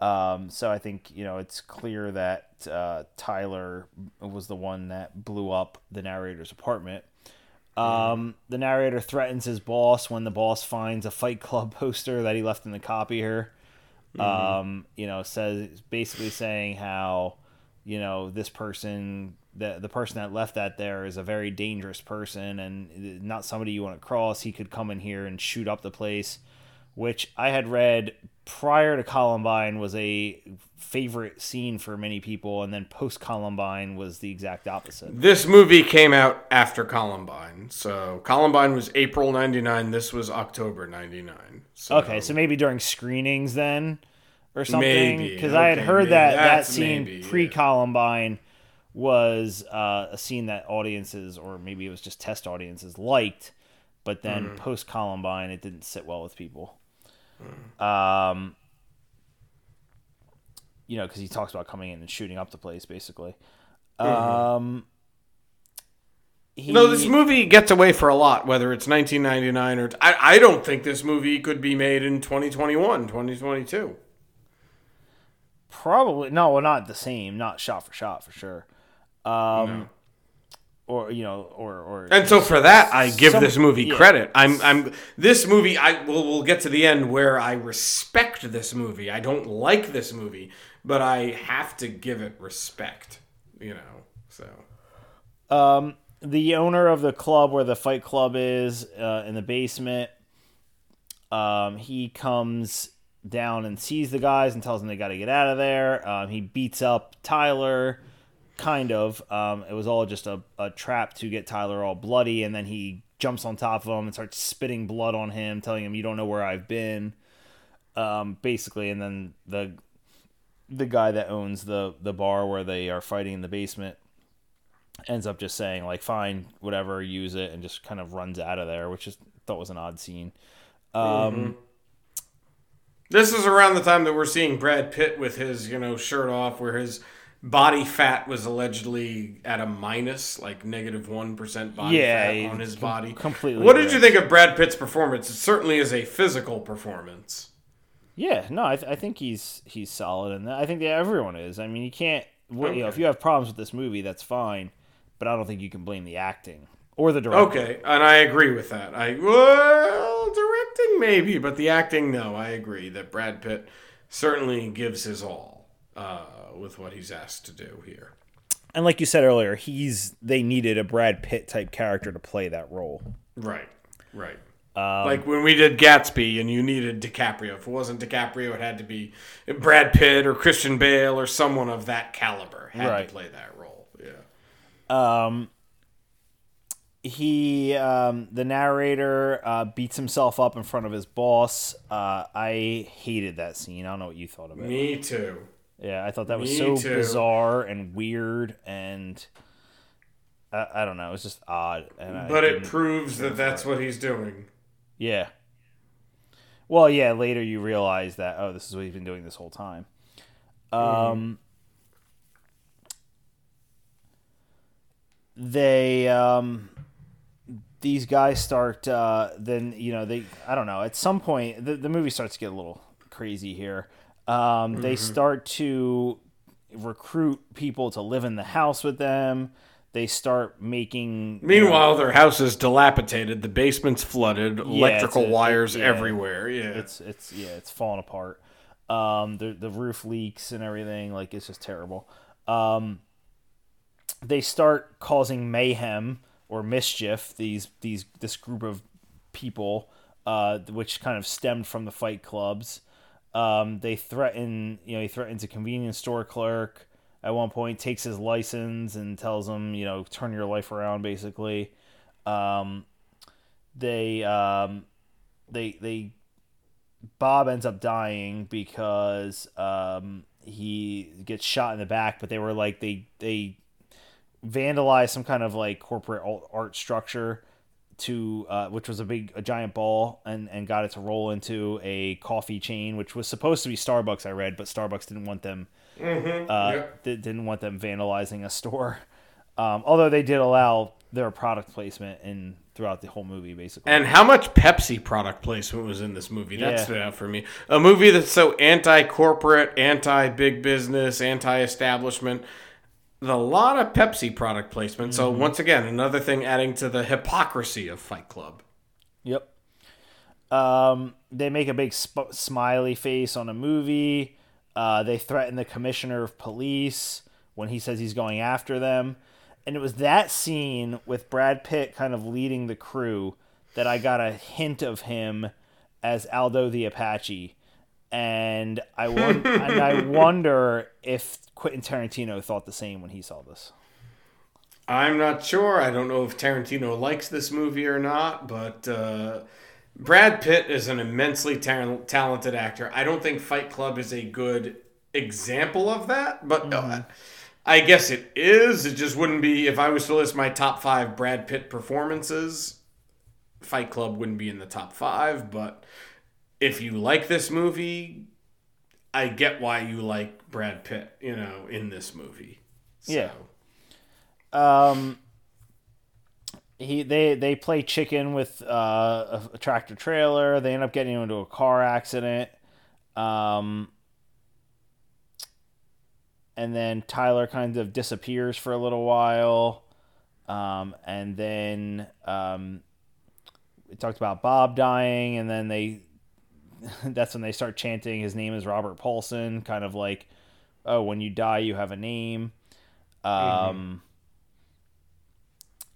Um, so I think you know it's clear that uh, Tyler was the one that blew up the narrator's apartment. Um, the narrator threatens his boss when the boss finds a Fight Club <laughs> poster that he left in the copier. Mm-hmm. Um, you know, says basically saying how you know this person the the person that left that there is a very dangerous person and not somebody you want to cross. He could come in here and shoot up the place which I had read prior to Columbine was a favorite scene for many people, and then post Columbine was the exact opposite. This movie came out after Columbine. So Columbine was April 99. This was October 99. So Okay, so maybe during screenings then, or something. Because I had heard maybe. that that scene pre Columbine was uh, a scene that audiences, or maybe it was just test audiences, liked, but then Mm-hmm. post Columbine, it didn't sit well with people. Mm. Um, you know, because he talks about coming in and shooting up the place, basically. Um, he, Mm-hmm. No, this movie gets away for a lot, whether it's 1999 or. I, I don't think this movie could be made in 2021, 2022. Probably no, well, not the same, not shot for shot for sure. Um, No. or you know, or or And so for that, I give Some- this movie yeah. credit. I'm, I'm. This movie, I will. We'll get to the end where I respect this movie. I don't like this movie, but I have to give it respect. You know, so um, the owner of the club where the Fight Club is uh, in the basement. Um, he comes down and sees the guys and tells them they got to get out of there. Um, he beats up Tyler, kind of. Um, it was all just a, a trap to get Tyler all bloody, and then he jumps on top of him and starts spitting blood on him, telling him, "You don't know where I've been." Um, basically, and then the the guy that owns the the bar where they are fighting in the basement ends up just saying like fine whatever use it and just kind of runs out of there which is thought was an odd scene um this is around the time that we're seeing Brad Pitt with his, you know, shirt off, where his body fat was allegedly at a minus, like negative one percent body Yeah, fat on his com- body. completely What did you think of Brad Pitt's performance? It certainly is a physical performance. yeah no i, th- I think he's he's solid and i think that everyone is i mean you can't well, you know if you have problems with this movie that's fine but i don't think you can blame the acting or the director Okay, and I agree with that. I well, directing maybe, but the acting, no. I agree that Brad Pitt certainly gives his all uh, with what he's asked to do here. and like you said earlier he's they needed a brad pitt type character to play that role Right, right. Um, like when we did Gatsby and you needed DiCaprio. If it wasn't DiCaprio, it had to be Brad Pitt or Christian Bale or someone of that caliber had Right. to play that role. Yeah. um he um the narrator uh beats himself up in front of his boss uh i hated that scene i don't know what you thought of it Me too. Yeah i thought that was Me so too. bizarre and weird and I, I don't know it was just odd and But it proves that that's what he's doing. yeah. Well yeah later you realize that oh this is what he's been doing this whole time. Um they um these guys start uh then you know they i don't know at some point the, the movie starts to get a little crazy here um they start to recruit people to live in the house with them they start making you know, Meanwhile, their house is dilapidated. The basement's flooded. electrical a- wires yeah. everywhere. Yeah. it's it's yeah it's falling apart um the the roof leaks and everything like it's just terrible um they start causing mayhem or mischief these these this group of people uh which kind of stemmed from the fight clubs um they threaten you know he threatens a convenience store clerk at one point takes his license and tells him you know turn your life around basically. Um they um they they Bob ends up dying because um, he gets shot in the back, but they were like they they vandalized some kind of like corporate art structure to uh, which was a big a giant ball and and got it to roll into a coffee chain which was supposed to be Starbucks I read but Starbucks didn't want them uh, Yep. di- didn't want them vandalizing a store <laughs> um, although they did allow their product placement in throughout the whole movie basically And how much Pepsi product placement was in this movie? That Yeah. stood out for me. A movie that's so anti-corporate, anti-big business, anti-establishment. A lot of Pepsi product placement. So Mm-hmm. once again, another thing adding to the hypocrisy of Fight Club. Yep. Um, they make a big sp- smiley face on a movie. Uh, they threaten the commissioner of police when he says he's going after them. And it was that scene with Brad Pitt kind of leading the crew that I got a hint of him as Aldo the Apache, and I <laughs> won- and I wonder if Quentin Tarantino thought the same when he saw this. I'm not sure. I don't know if Tarantino likes this movie or not, but uh, Brad Pitt is an immensely ta- talented actor. I don't think Fight Club is a good example of that, but uh, I guess it is. It just wouldn't be if I was to list my top five Brad Pitt performances. Fight Club wouldn't be in the top five, but if you like this movie, I get why you like Brad Pitt. You know, in this movie. So. Yeah. Um, he they they play chicken with uh, a, tractor trailer. They end up getting into a car accident. Um, and then Tyler kind of disappears for a little while. Um, and then um, we talked about Bob dying, and then they <laughs> that's when they start chanting his name is Robert Paulson, kind of like, oh, when you die, you have a name. Um,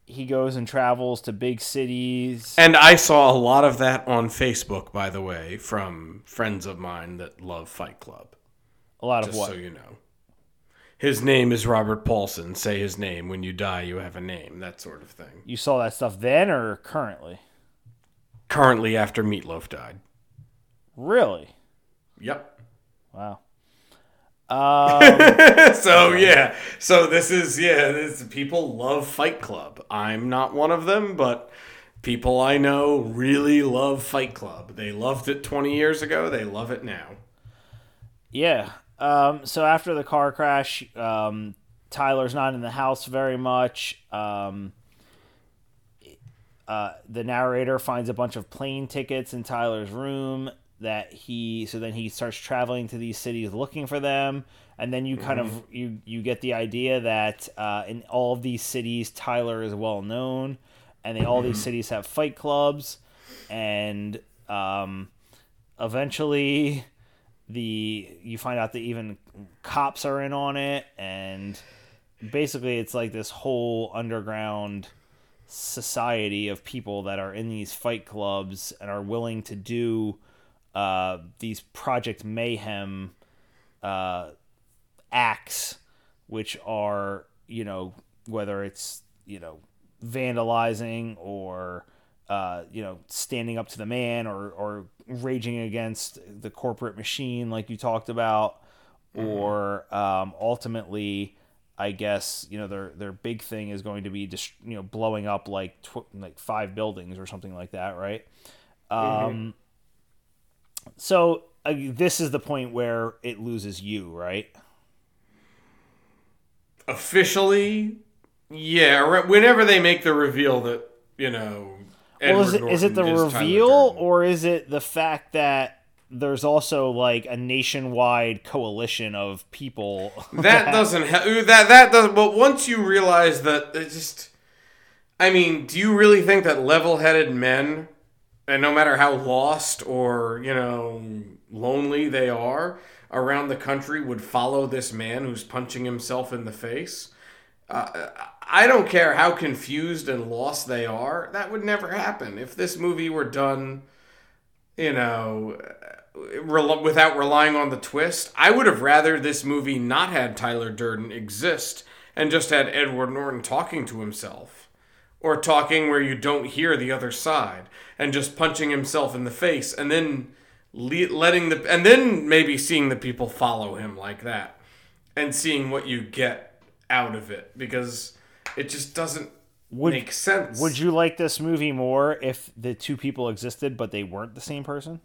He goes and travels to big cities. And I saw a lot of that on Facebook, by the way, from friends of mine that love Fight Club. A lot of what? so you know. His name is Robert Paulson. Say his name. When you die, you have a name. That sort of thing. You saw that stuff then or currently? Currently, after Meat Loaf died. Really? Yep. Wow. Um, <laughs> so yeah. So this is yeah. This people love Fight Club. I'm not one of them, but people I know really love Fight Club. They loved it 20 years ago. They love it now. yeah. Um, so after the car crash, um, Tyler's not in the house very much. Um, uh, the narrator finds a bunch of plane tickets in Tyler's room that he so then he starts traveling to these cities looking for them. And then you kind of you you get the idea that uh, in all of these cities Tyler is well known. And they all these cities have fight clubs. And um, eventually the you find out that even cops are in on it. And basically it's like this whole underground society of people that are in these fight clubs and are willing to do uh, these Project Mayhem uh, acts, which are, you know, whether it's, you know, vandalizing or, uh, you know, standing up to the man or, or raging against the corporate machine, like you talked about, or um, ultimately. I guess you know their their big thing is going to be just you know blowing up like tw- like five buildings or something like that, right? Um, so uh, this is the point where it loses you, right? Officially, yeah. re- Whenever they make the reveal that you know, well, is it, is it the Tyler reveal or is it the fact that there's also like a nationwide coalition of people that doesn't ha- that that doesn't. But once you realize that, it just, I mean, do you really think that level-headed men, and no matter how lost or you know lonely they are around the country, would follow this man who's punching himself in the face? Uh, I don't care how confused and lost they are. That would never happen if this movie were done. You know, without relying on the twist. I would have rather this movie not had Tyler Durden exist and just had Edward Norton talking to himself. Or talking where you don't hear the other side and just punching himself in the face and then letting the and then maybe seeing the people follow him like that and seeing what you get out of it because it just doesn't Would- make sense. Would you like this movie more if the two people existed but they weren't the same person?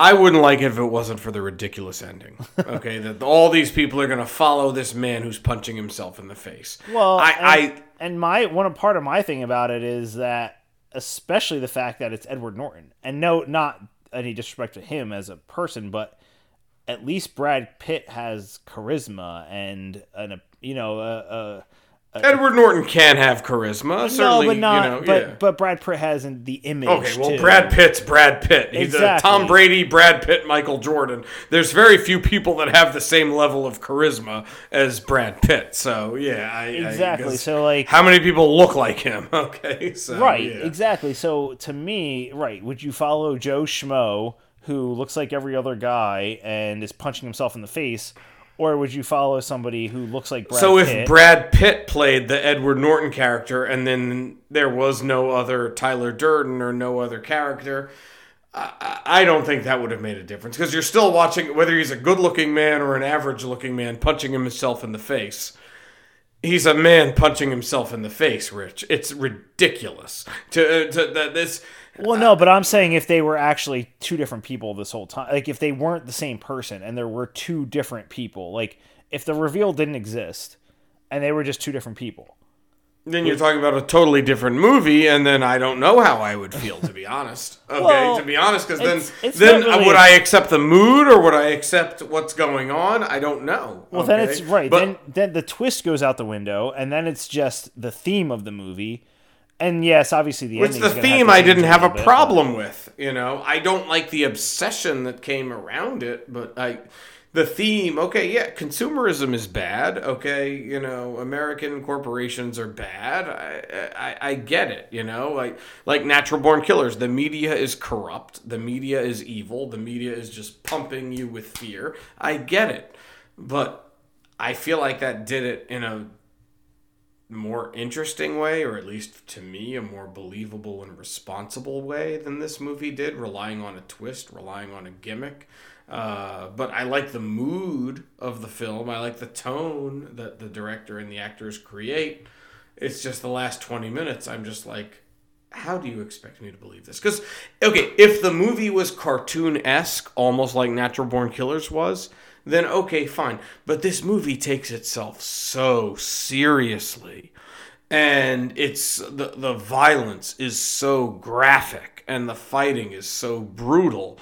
I wouldn't like it if it wasn't for the ridiculous ending. <laughs> Okay, that all these people are going to follow this man who's punching himself in the face. Well, I, and, I and my one part of my thing about it is that especially the fact that it's Edward Norton, and no, not any disrespect to him as a person, but at least Brad Pitt has charisma and an you know a, a Uh, Edward Norton can have charisma, certainly. no, but not. you know, but yeah. but Brad Pitt hasn't the image. Okay, well, too. Brad Pitt's Brad Pitt. He's a Tom Brady, Brad Pitt, Michael Jordan. There's very few people that have the same level of charisma as Brad Pitt. So yeah, I, I Exactly. guess- So like how many people look like him? <laughs> Okay, so Right, yeah. exactly. So to me, right, would you follow Joe Schmo, who looks like every other guy and is punching himself in the face, or would you follow somebody who looks like Brad Pitt? So if Pitt? Brad Pitt played the Edward Norton character, and then there was no other Tyler Durden or no other character, I, I I don't think that would have made a difference because you're still watching whether he's a good-looking man or an average-looking man punching himself in the face. He's a man punching himself in the face, Rich. It's ridiculous to, uh, to that this. Well, no, but I'm saying if they were actually two different people this whole time, like if they weren't the same person and there were two different people, like if the reveal didn't exist and they were just two different people. Then you're talking about a totally different movie, and then I don't know how I would feel, to be honest. <laughs> Okay, Well, to be honest, because then, it's- it's then really- would I accept the mood or would I accept what's going on? I don't know. Well, then it's right. But then then the twist goes out the window, and then it's just the theme of the movie. And yes, obviously the it's the theme I didn't have a problem with. You know, I don't like the obsession that came around it, but I. The theme, okay, yeah, consumerism is bad. Okay, you know, American corporations are bad. I, I, I get it. You know, like like natural born killers. The media is corrupt. The media is evil. The media is just pumping you with fear. I get it, but I feel like that did it in a more interesting way, or at least to me, a more believable and responsible way than this movie did, relying on a twist, relying on a gimmick. Uh, but I like the mood of the film. I like the tone that the director and the actors create. It's just the last 20 minutes, I'm just like, how do you expect me to believe this? Because, okay, if the movie was cartoon esque, almost like Natural Born Killers was, then okay, fine. But this movie takes itself so seriously. And it's the, the violence is so graphic and the fighting is so brutal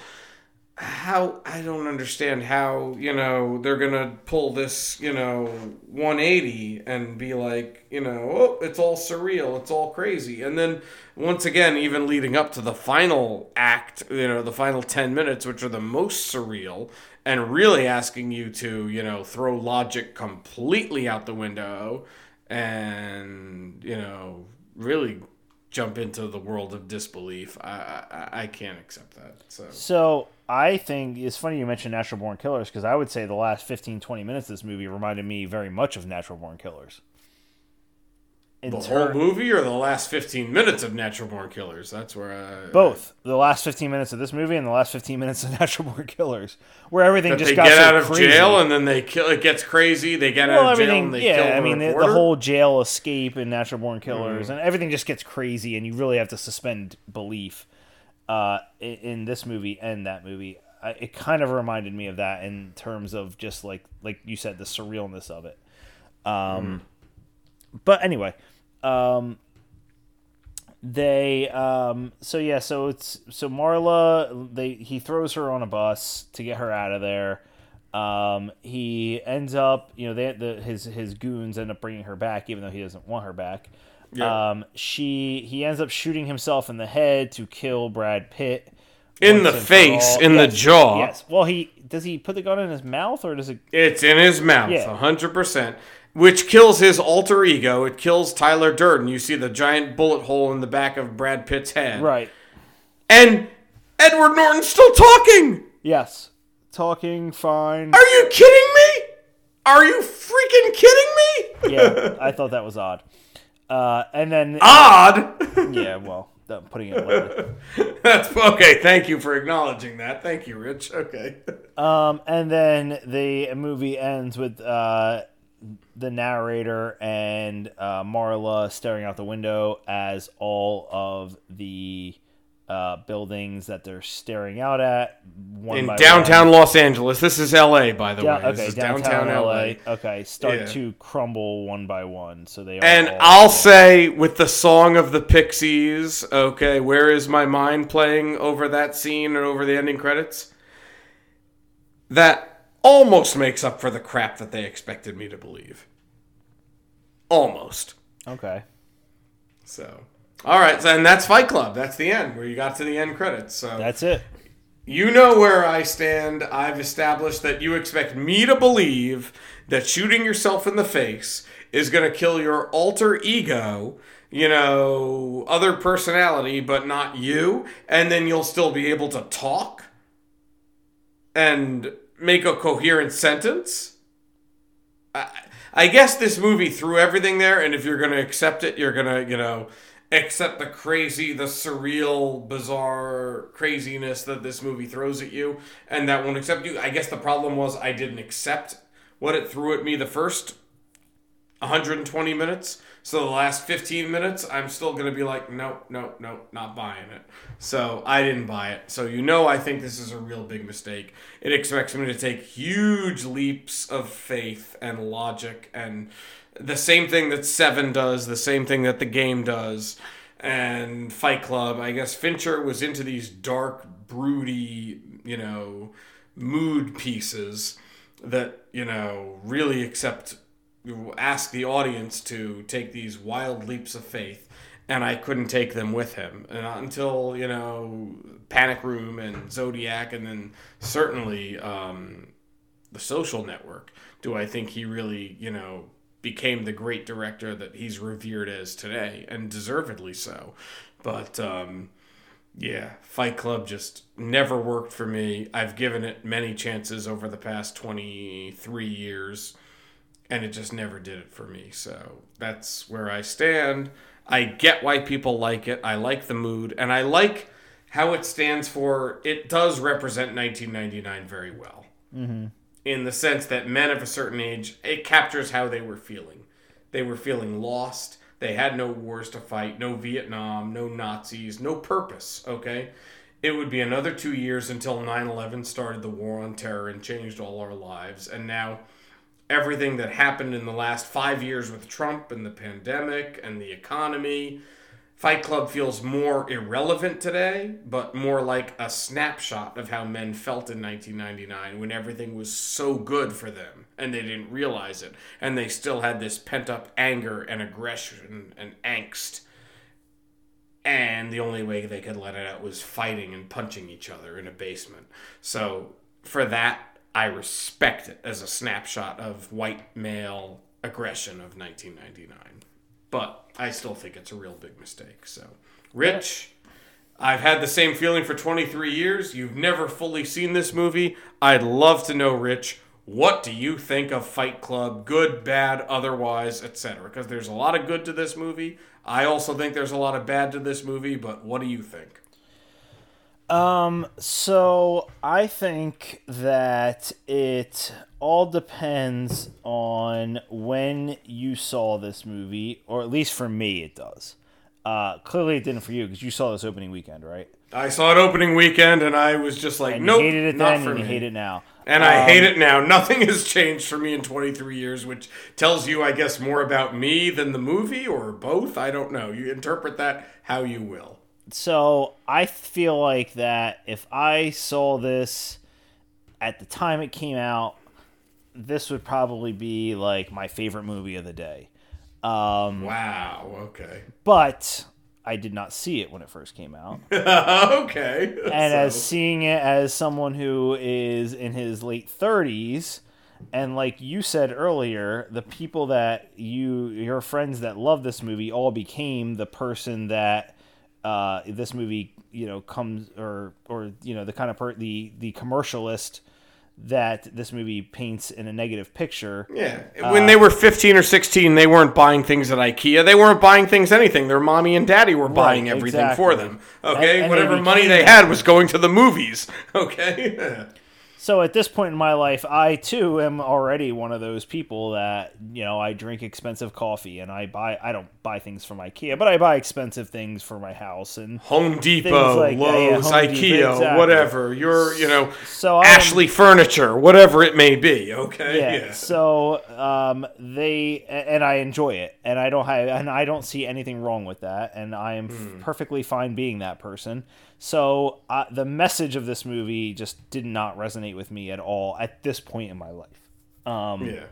how I don't understand how you know they're gonna pull this you know 180 and be like you know oh it's all surreal it's all crazy and then once again even leading up to the final act you know the final 10 minutes which are the most surreal and really asking you to you know throw logic completely out the window and you know really jump into the world of disbelief I I, I can't accept that so. So I think it's funny you mentioned Natural Born Killers because I would say the last 15, 20 minutes of this movie reminded me very much of Natural Born Killers. In The ter- whole movie or the last 15 minutes of Natural Born Killers? That's where I. both the last 15 minutes of this movie and the last 15 minutes of <laughs> Natural Born Killers, where everything just they got get so out of crazy. jail and then they kill. It gets crazy. They get well, out of jail and they kill yeah. I mean, the, the whole jail escape in Natural Born Killers, Mm-hmm. and everything just gets crazy, and you really have to suspend belief uh, in, in this movie and that movie. I, it kind of reminded me of that in terms of just like like you said, the surrealness of it. Um, Mm-hmm. But anyway, um, they um so yeah so it's so marla they he throws her on a bus to get her out of there um he ends up you know they the his his goons end up bringing her back even though he doesn't want her back Yeah. um she he ends up shooting himself in the head to kill brad pitt in the once and for face, in the jaw. yes well he does he put the gun in his mouth or does it It's in his mouth, Yeah. hundred percent. Which kills his alter ego. It kills Tyler Durden. You see the giant bullet hole in the back of Brad Pitt's head. right And Edward Norton's still talking. yes talking fine Are you kidding me? Are you freaking kidding me? yeah <laughs> i thought that was odd uh and then <laughs> Odd. yeah well I'm putting it lightly. <laughs> That's okay. Thank you for acknowledging that. Thank you, Rich. Okay. Um, and then the movie ends with uh, the narrator and uh, Marla staring out the window as all of the uh, buildings that they're staring out at one In downtown one. Los Angeles. This is L.A. by the Down- way. This okay, is downtown, LA. Okay, start Yeah. to crumble one by one. So they And I'll say with the song of the Pixies, okay, where is my mind playing over that scene and over the ending credits? That almost makes up for the crap that they expected me to believe. almost. Okay. So, all right, and that's Fight Club. That's the end where you got to the end credits. So That's it. you know where I stand. I've established that you expect me to believe that shooting yourself in the face is going to kill your alter ego, you know, other personality, but not you, and then you'll still be able to talk and make a coherent sentence. I, I guess this movie threw everything there, and if you're going to accept it, you're going to, you know, accept the crazy, the surreal, bizarre craziness that this movie throws at you, and that won't accept you. I guess the problem was I didn't accept what it threw at me the first 120 minutes. So the last 15 minutes, I'm still going to be like, no, no, no, not buying it. So I didn't buy it. So you know, I think this is a real big mistake. It expects me to take huge leaps of faith and logic and the same thing that Seven does, the same thing that the game does, and Fight Club. I guess Fincher was into these dark, broody, you know, mood pieces that, you know, really accept ask the audience to take these wild leaps of faith and I couldn't take them with him. And until you know Panic Room and Zodiac and then certainly um, the Social Network do I think he really you know became the great director that he's revered as today and deservedly so. But um, yeah Fight Club just never worked for me. I've given it many chances over the past 23 years and it just never did it for me. So that's where I stand. I get why people like it. I like the mood, and I like how it stands for. It does represent 1999 very well, mm-hmm. in the sense that men of a certain age, it captures how they were feeling. They were feeling lost. They had no wars to fight, no Vietnam, no Nazis, no purpose. Okay. It would be another two years until 9 11 started the war on terror and changed all our lives. And now everything that happened in the last five years with Trump and the pandemic and the economy. Fight Club feels more irrelevant today, but more like a snapshot of how men felt in 1999 when everything was so good for them and they didn't realize it. And they still had this pent up anger and aggression and angst. And the only way they could let it out was fighting and punching each other in a basement. So, for that, I respect it as a snapshot of white male aggression of 1999. But I still think it's a real big mistake. So, Rich, I've had the same feeling for 23 years. You've never fully seen this movie. I'd love to know, Rich, what do you think of Fight Club? Good, bad, otherwise, etc. Because there's a lot of good to this movie. I also think there's a lot of bad to this movie, but what do you think? Um, so I think that it all depends on when you saw this movie, or at least for me, it does. Uh, clearly, it didn't for you because you saw this opening weekend, right? I saw it opening weekend, and I was just like, And nope, hated it not then, for and me. hate it now. And I hate Um, it now. <laughs> Nothing has changed for me in 23 years, which tells you, I guess, more about me than the movie, or both. I don't know. You interpret that how you will. So I feel like that if I saw this at the time it came out, this would probably be like my favorite movie of the day. Um, Wow. Okay. but I did not see it when it first came out. <laughs> okay. and So- as seeing it as someone who is in his late 30s and like you said earlier the people that you your friends that love this movie all became the person that uh, this movie you know comes or or you know the kind of per- the the commercialist that this movie paints in a negative picture Yeah. When they were 15 or 16, they weren't buying things at IKEA. They weren't buying things anything. Their mommy and daddy were buying everything for them. Okay? And- and they Whatever money they had was going to the movies. <laughs> Okay? <laughs> So at this point in my life, I too am already one of those people that you know I drink expensive coffee and I buy I don't buy things from IKEA, but I buy expensive things for my house and Home Depot, like that, yeah, Lowe's, Home IKEA, Depot, exactly. whatever. Your, you know, so I'm- Ashley Furniture, whatever it may be. Okay? yeah. So um, they and I enjoy it, and I don't have and I don't see anything wrong with that, and I am f- perfectly fine being that person. So uh, the message of this movie just did not resonate with me at all at this point in my life. Um, yeah.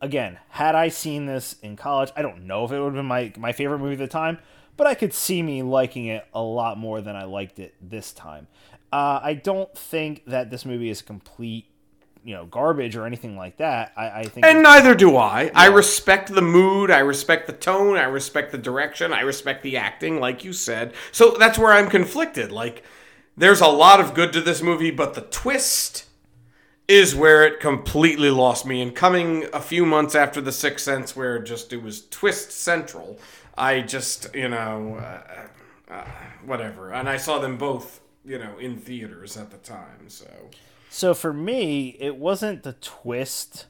again, had I seen this in college, I don't know if it would have been my my favorite movie at the time, but I could see me liking it a lot more than I liked it this time. Uh, I don't think that this movie is complete, you know, garbage or anything like that. I, I think And neither do I. I respect the mood. I respect the tone. I respect the direction. I respect the acting, like you said. So that's where I'm conflicted. Like, there's a lot of good to this movie, but the twist is where it completely lost me. And coming a few months after The Sixth Sense, where just it was twist central, I just, you know, uh, uh, whatever. And I saw them both, you know, in theaters at the time. So. So for me, it wasn't the twist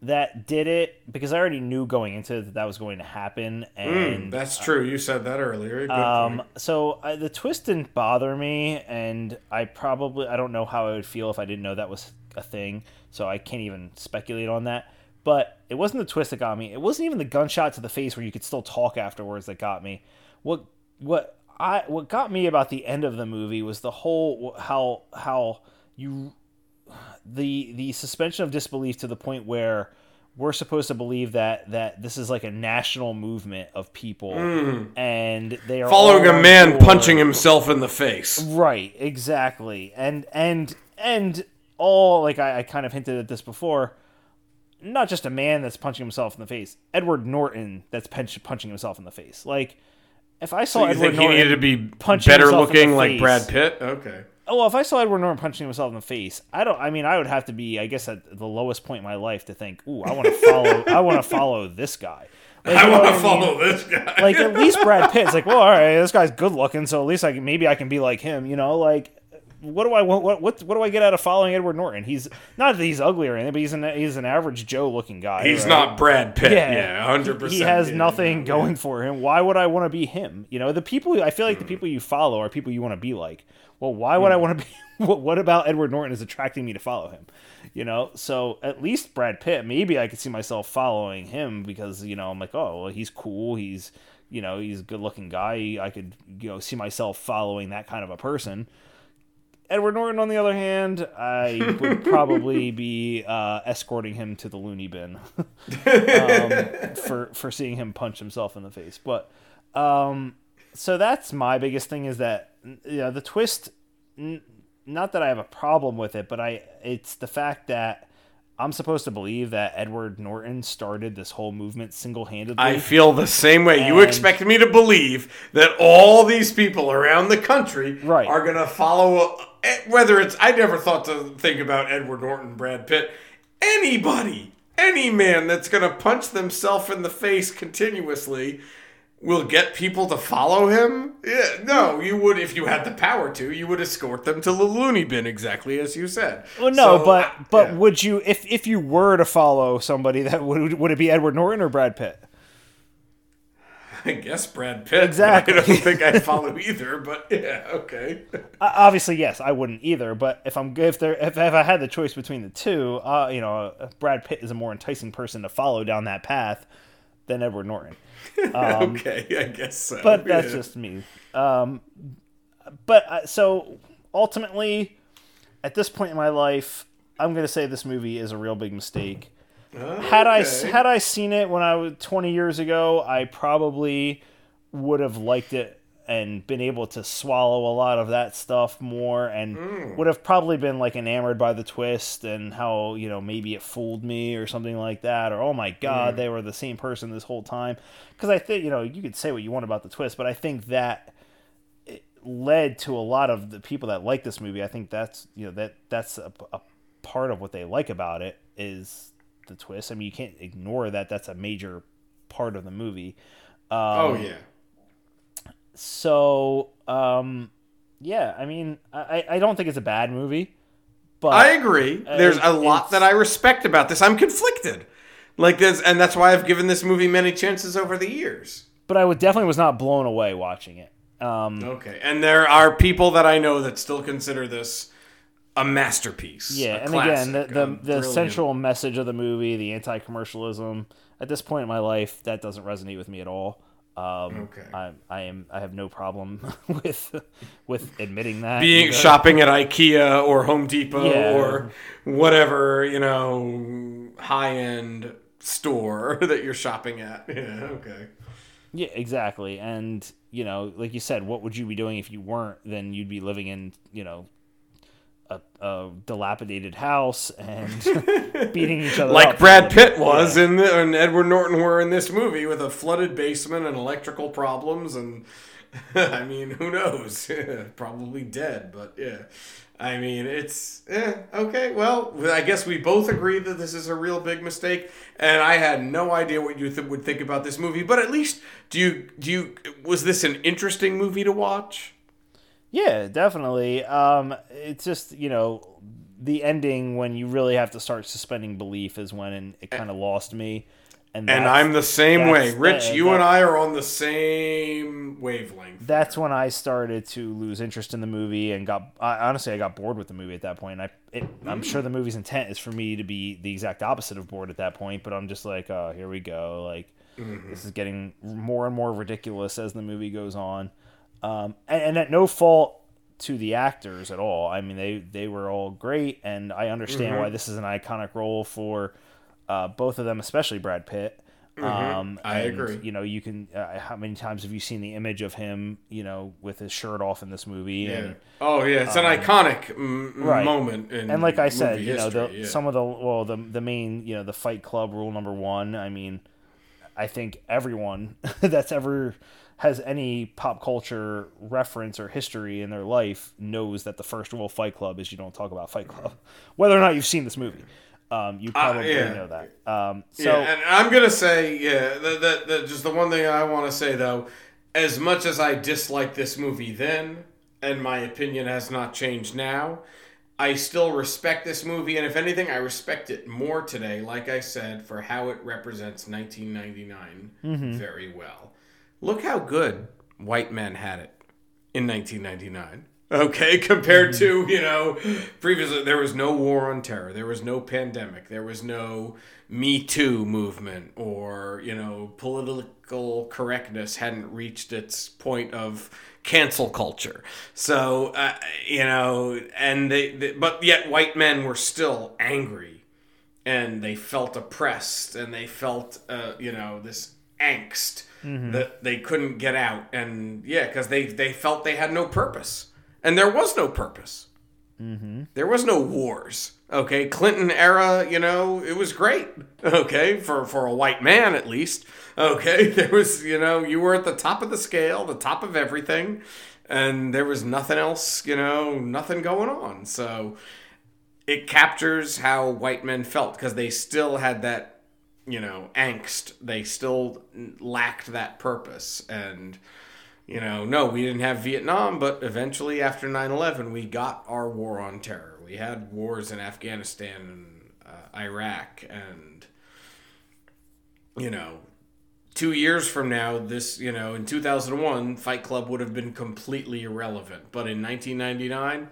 that did it because I already knew going into it that that was going to happen, and That's true. You said that earlier. Um, so I, the twist didn't bother me, and I probably I don't know how I would feel if I didn't know that was a thing, so I can't even speculate on that. But it wasn't the twist that got me. It wasn't even the gunshot to the face where you could still talk afterwards that got me. What what I what got me about the end of the movie was the whole how how you the the suspension of disbelief to the point where we're supposed to believe that that this is like a national movement of people hmm. and they are. Following a man board. punching himself in the face. right exactly and and and all like I, I kind of hinted at this before not just a man that's punching himself in the face edward norton that's punch, punching himself in the face like if i saw You edward think he needed to be punching better himself in the looking like. Brad Pitt? Okay. Oh, well, if I saw Edward Norton punching himself in the face, I don't. I mean, I would have to be, I guess, at the lowest point in my life to think, "Ooh, I want to follow. I want to follow this guy." <laughs> Like, I want to mean? follow this guy. <laughs> Like at <laughs> least Brad Pitt's like, well, all right, this guy's good looking, so at least I can maybe I can be like him. You know, like what do I want? What what what do I get out of following Edward Norton? He's not that he's ugly or anything, but he's an he's an average Joe looking guy. He's right? not Brad Pitt. Yeah. Yeah, hundred percent. He has nothing going for him. Why would I want to be him? You know, the people I feel like the mm. people you follow are people you want to be like. Well, why would I want to be? <laughs> What, what about Edward Norton is attracting me to follow him? You know, so at least Brad Pitt, maybe I could see myself following him because you know I'm like, oh, well, he's cool. He's you know he's a good looking guy. I could you know see myself following that kind of a person. Edward Norton, on the other hand, I would <laughs> probably be uh, escorting him to the loony bin <laughs> um, for for seeing him punch himself in the face. But um, so that's my biggest thing is that you know the twist. N- not that I have a problem with it, but I it's the fact that I'm supposed to believe that Edward Norton started this whole movement single handedly. I feel the same way. You And- expect me to believe that all these people around the country Right. are going to follow, eh, whether it's, I never thought to think about Edward Norton, Brad Pitt, anybody, any man that's going to punch themselves in the face continuously will get people to follow him? Yeah, no, you would, if you had the power to, you would escort them to the loony bin, exactly as you said. Well, no, So, but but yeah. would you if if you were to follow somebody that would would it be Edward Norton or Brad Pitt? <laughs> I guess Brad Pitt. Exactly. I don't think I'd follow either, but <laughs> yeah, okay. Uh, obviously, yes, I wouldn't either. But if I'm if there if, if I had the choice between the two, uh, you know, uh, Brad Pitt is a more enticing person to follow down that path than Edward Norton. <laughs> okay, I guess so. Um, But that's just me. Um, but uh, so ultimately, at this point in my life, I'm gonna say this movie is a real big mistake. Had I had I seen it when I was 20 years ago, I probably would have liked it and been able to swallow a lot of that stuff more and Hmm. would have probably been like enamored by the twist and how you know maybe it fooled me or something like that or oh my god Hmm. they were the same person this whole time because i think you know you could say what you want about the twist but i think that it led to a lot of the people that like this movie i think that's you know that that's a, a part of what they like about it is the twist i mean you can't ignore that that's a major part of the movie Oh yeah. So um yeah i mean i i don't think it's a bad movie but I agree. There's a lot that I respect about this. I'm conflicted. Like this, and that's why I've given this movie many chances over the years. but i would definitely was not blown away watching it um Okay, and there are people that I know that still consider this a masterpiece. yeah a and classic, again the the, the central message of the movie the anti-commercialism at this point in my life that doesn't resonate with me at all um Okay. i i am i have no problem <laughs> with with admitting that being either. shopping at IKEA or Home Depot Yeah. or whatever you know high end store <laughs> that you're shopping at. <laughs> Yeah, okay. Yeah, exactly. And, you know, like you said, what would you be doing if you weren't? Then you'd be living in, you know, a, a dilapidated house and <laughs> beating each other like up. Brad Pitt was in the, and Edward Norton were in this movie with a flooded basement and electrical problems and <laughs> I mean who knows? <laughs> Probably dead but yeah. I mean it's yeah okay well I guess we both agree that this is a real big mistake and I had no idea what you th- would think about this movie but at least do you do you was this an interesting movie to watch Yeah, definitely. Um, it's just you know the ending when you really have to start suspending belief is when it kind of lost me. and that's- I'm the same way Rich the- you and I are on the same wavelength That's when I started to lose interest in the movie and got. I, honestly, I got bored with the movie at that point. I, it, I'm sure the movie's intent is for me to be the exact opposite of bored at that point, but I'm just like, oh, here we go. Like, this is getting more and more ridiculous as the movie goes on, um, and, and at no fault to the actors at all. I mean, they they were all great, and I understand why this is an iconic role for uh, both of them, especially Brad Pitt. Um, I and, agree. You know, you can. Uh, how many times have you seen the image of him? You know, with his shirt off in this movie? Yeah. And, Oh yeah, it's an iconic m- right. moment in and like I said, you know, the, yeah. some of the well, the the main, you know, the Fight Club rule number one. I mean, I think everyone <laughs> that's ever has any pop culture reference or history in their life knows that the first rule of Fight Club is you don't talk about Fight Club, <laughs> whether or not you've seen this movie. Um, you probably yeah. know that. Um, so yeah, and I'm gonna say, yeah, the, just the one thing I want to say though, as much as I disliked this movie then, and my opinion has not changed now, I still respect this movie, and if anything, I respect it more today. Like I said, for how it represents 1999 Mm-hmm. very well. Look how good white men had it in 1999. Okay, <laughs> compared to, you know, previously there was no war on terror, there was no pandemic, there was no Me Too movement, or, you know, political correctness hadn't reached its point of cancel culture. So, uh, you know, and they, they, but yet white men were still angry and they felt oppressed and they felt, uh, you know, this angst Mm-hmm. that they couldn't get out. And yeah, because they, they felt they had no purpose. And there was no purpose. Mm-hmm. There was no wars. Okay, Clinton era, you know, it was great. <laughs> Okay, for for a white man at least. Okay, <laughs> there was, you know, you were at the top of the scale, the top of everything, and there was nothing else, you know, nothing going on. So it captures how white men felt because they still had that, you know, angst. They still lacked that purpose and you know, no, we didn't have Vietnam, but eventually after 9 11, we got our war on terror. We had wars in Afghanistan and uh, Iraq, and, you know, two years from now, this, you know, in 2001, Fight Club would have been completely irrelevant. But in 1999,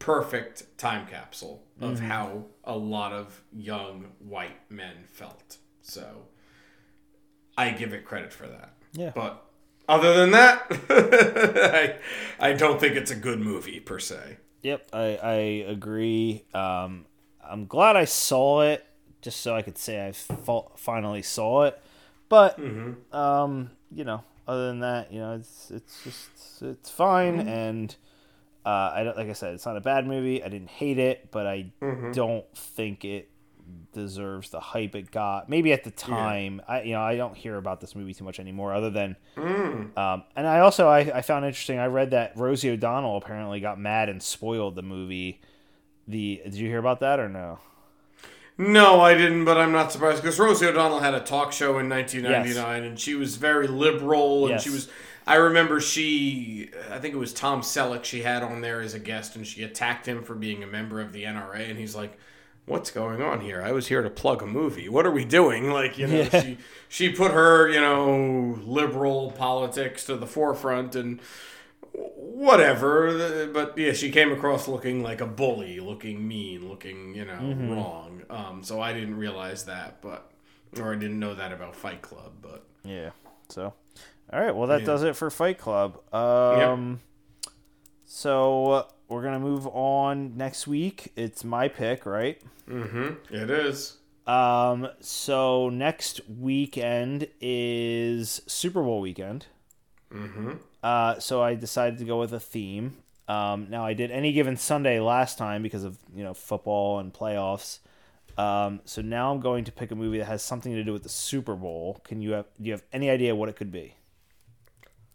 perfect time capsule of how a lot of young white men felt. So I give it credit for that. Yeah. But other than that, <laughs> I, I don't think it's a good movie per se. Yep, I, I agree. Um, I'm glad I saw it just so I could say I fa- finally saw it. But um, you know, other than that, you know, it's it's just it's fine. And uh, I don't, like I said, it's not a bad movie. I didn't hate it, but I don't think it deserves the hype it got. Maybe at the time, I you know I don't hear about this movie too much anymore, other than um, and I also I, I found interesting. I read that Rosie O'Donnell apparently got mad and spoiled the movie. The did you hear about that or no? No, I didn't, but I'm not surprised because Rosie O'Donnell had a talk show in 1999, and she was very liberal, and Yes. she was. I remember she, I think it was Tom Selleck, she had on there as a guest, and she attacked him for being a member of the NRA, and he's like, "What's going on here? I was here to plug a movie. What are we doing?" Like, you know, Yeah. she she put her, you know, liberal politics to the forefront, and whatever but yeah she came across looking like a bully looking mean looking you know wrong um so i didn't realize that but or i didn't know that about fight club but Yeah. So, all right. Well, that does it for Fight Club. Um, so we're gonna move on next week. It's my pick, right? mm-hmm it is Um, so next weekend is Super Bowl weekend. Mm-hmm. Uh, so I decided to go with a theme. Um, now I did any given Sunday last time because of you know football and playoffs. Um, so now I'm going to pick a movie that has something to do with the Super Bowl. Can you have do you have any idea what it could be?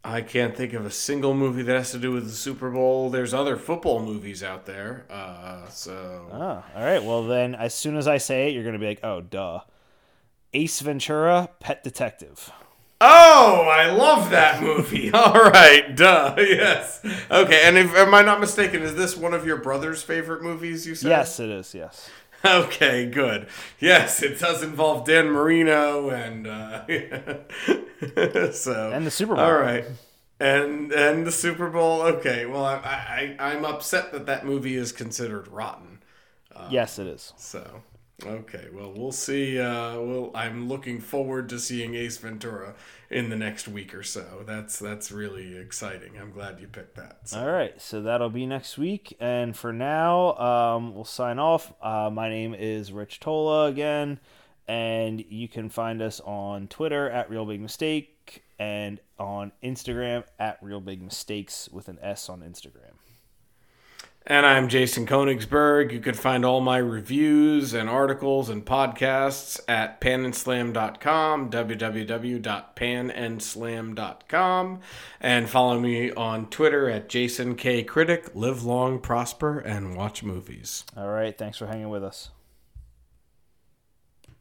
I can't think of a single movie that has to do with the Super Bowl. There's other football movies out there. Uh, so Oh, all right. Well, then as soon as I say it, you're gonna be like, "Oh, duh." Ace Ventura, Pet Detective. Oh, I love that movie. <laughs> All right, duh. <laughs> Yes. Okay, and if am I not mistaken, is this one of your brother's favorite movies you said? Yes, it is. Yes. <laughs> Okay, good. Yes, it does involve Dan Marino and uh, <laughs> so And the Super Bowl. All right. And and the Super Bowl. Okay. Well, I, I I'm upset that that movie is considered rotten. yes, it is. So, okay. Well, we'll see. Uh, well, I'm looking forward to seeing Ace Ventura in the next week or so. That's that's really exciting. I'm glad you picked that. So. All right, so that'll be next week. And for now, um, we'll sign off. Uh, my name is Rich Tola again, and you can find us on Twitter at Reel Big Mistake and on Instagram at Reel Big Mistakes with an S on Instagram. And I'm Jason Konigsberg. You can find all my reviews and articles and podcasts at panandslam.com, www.panandslam.com, and follow me on Twitter at Jason K Critic. Live long, prosper, and watch movies. All right, thanks for hanging with us.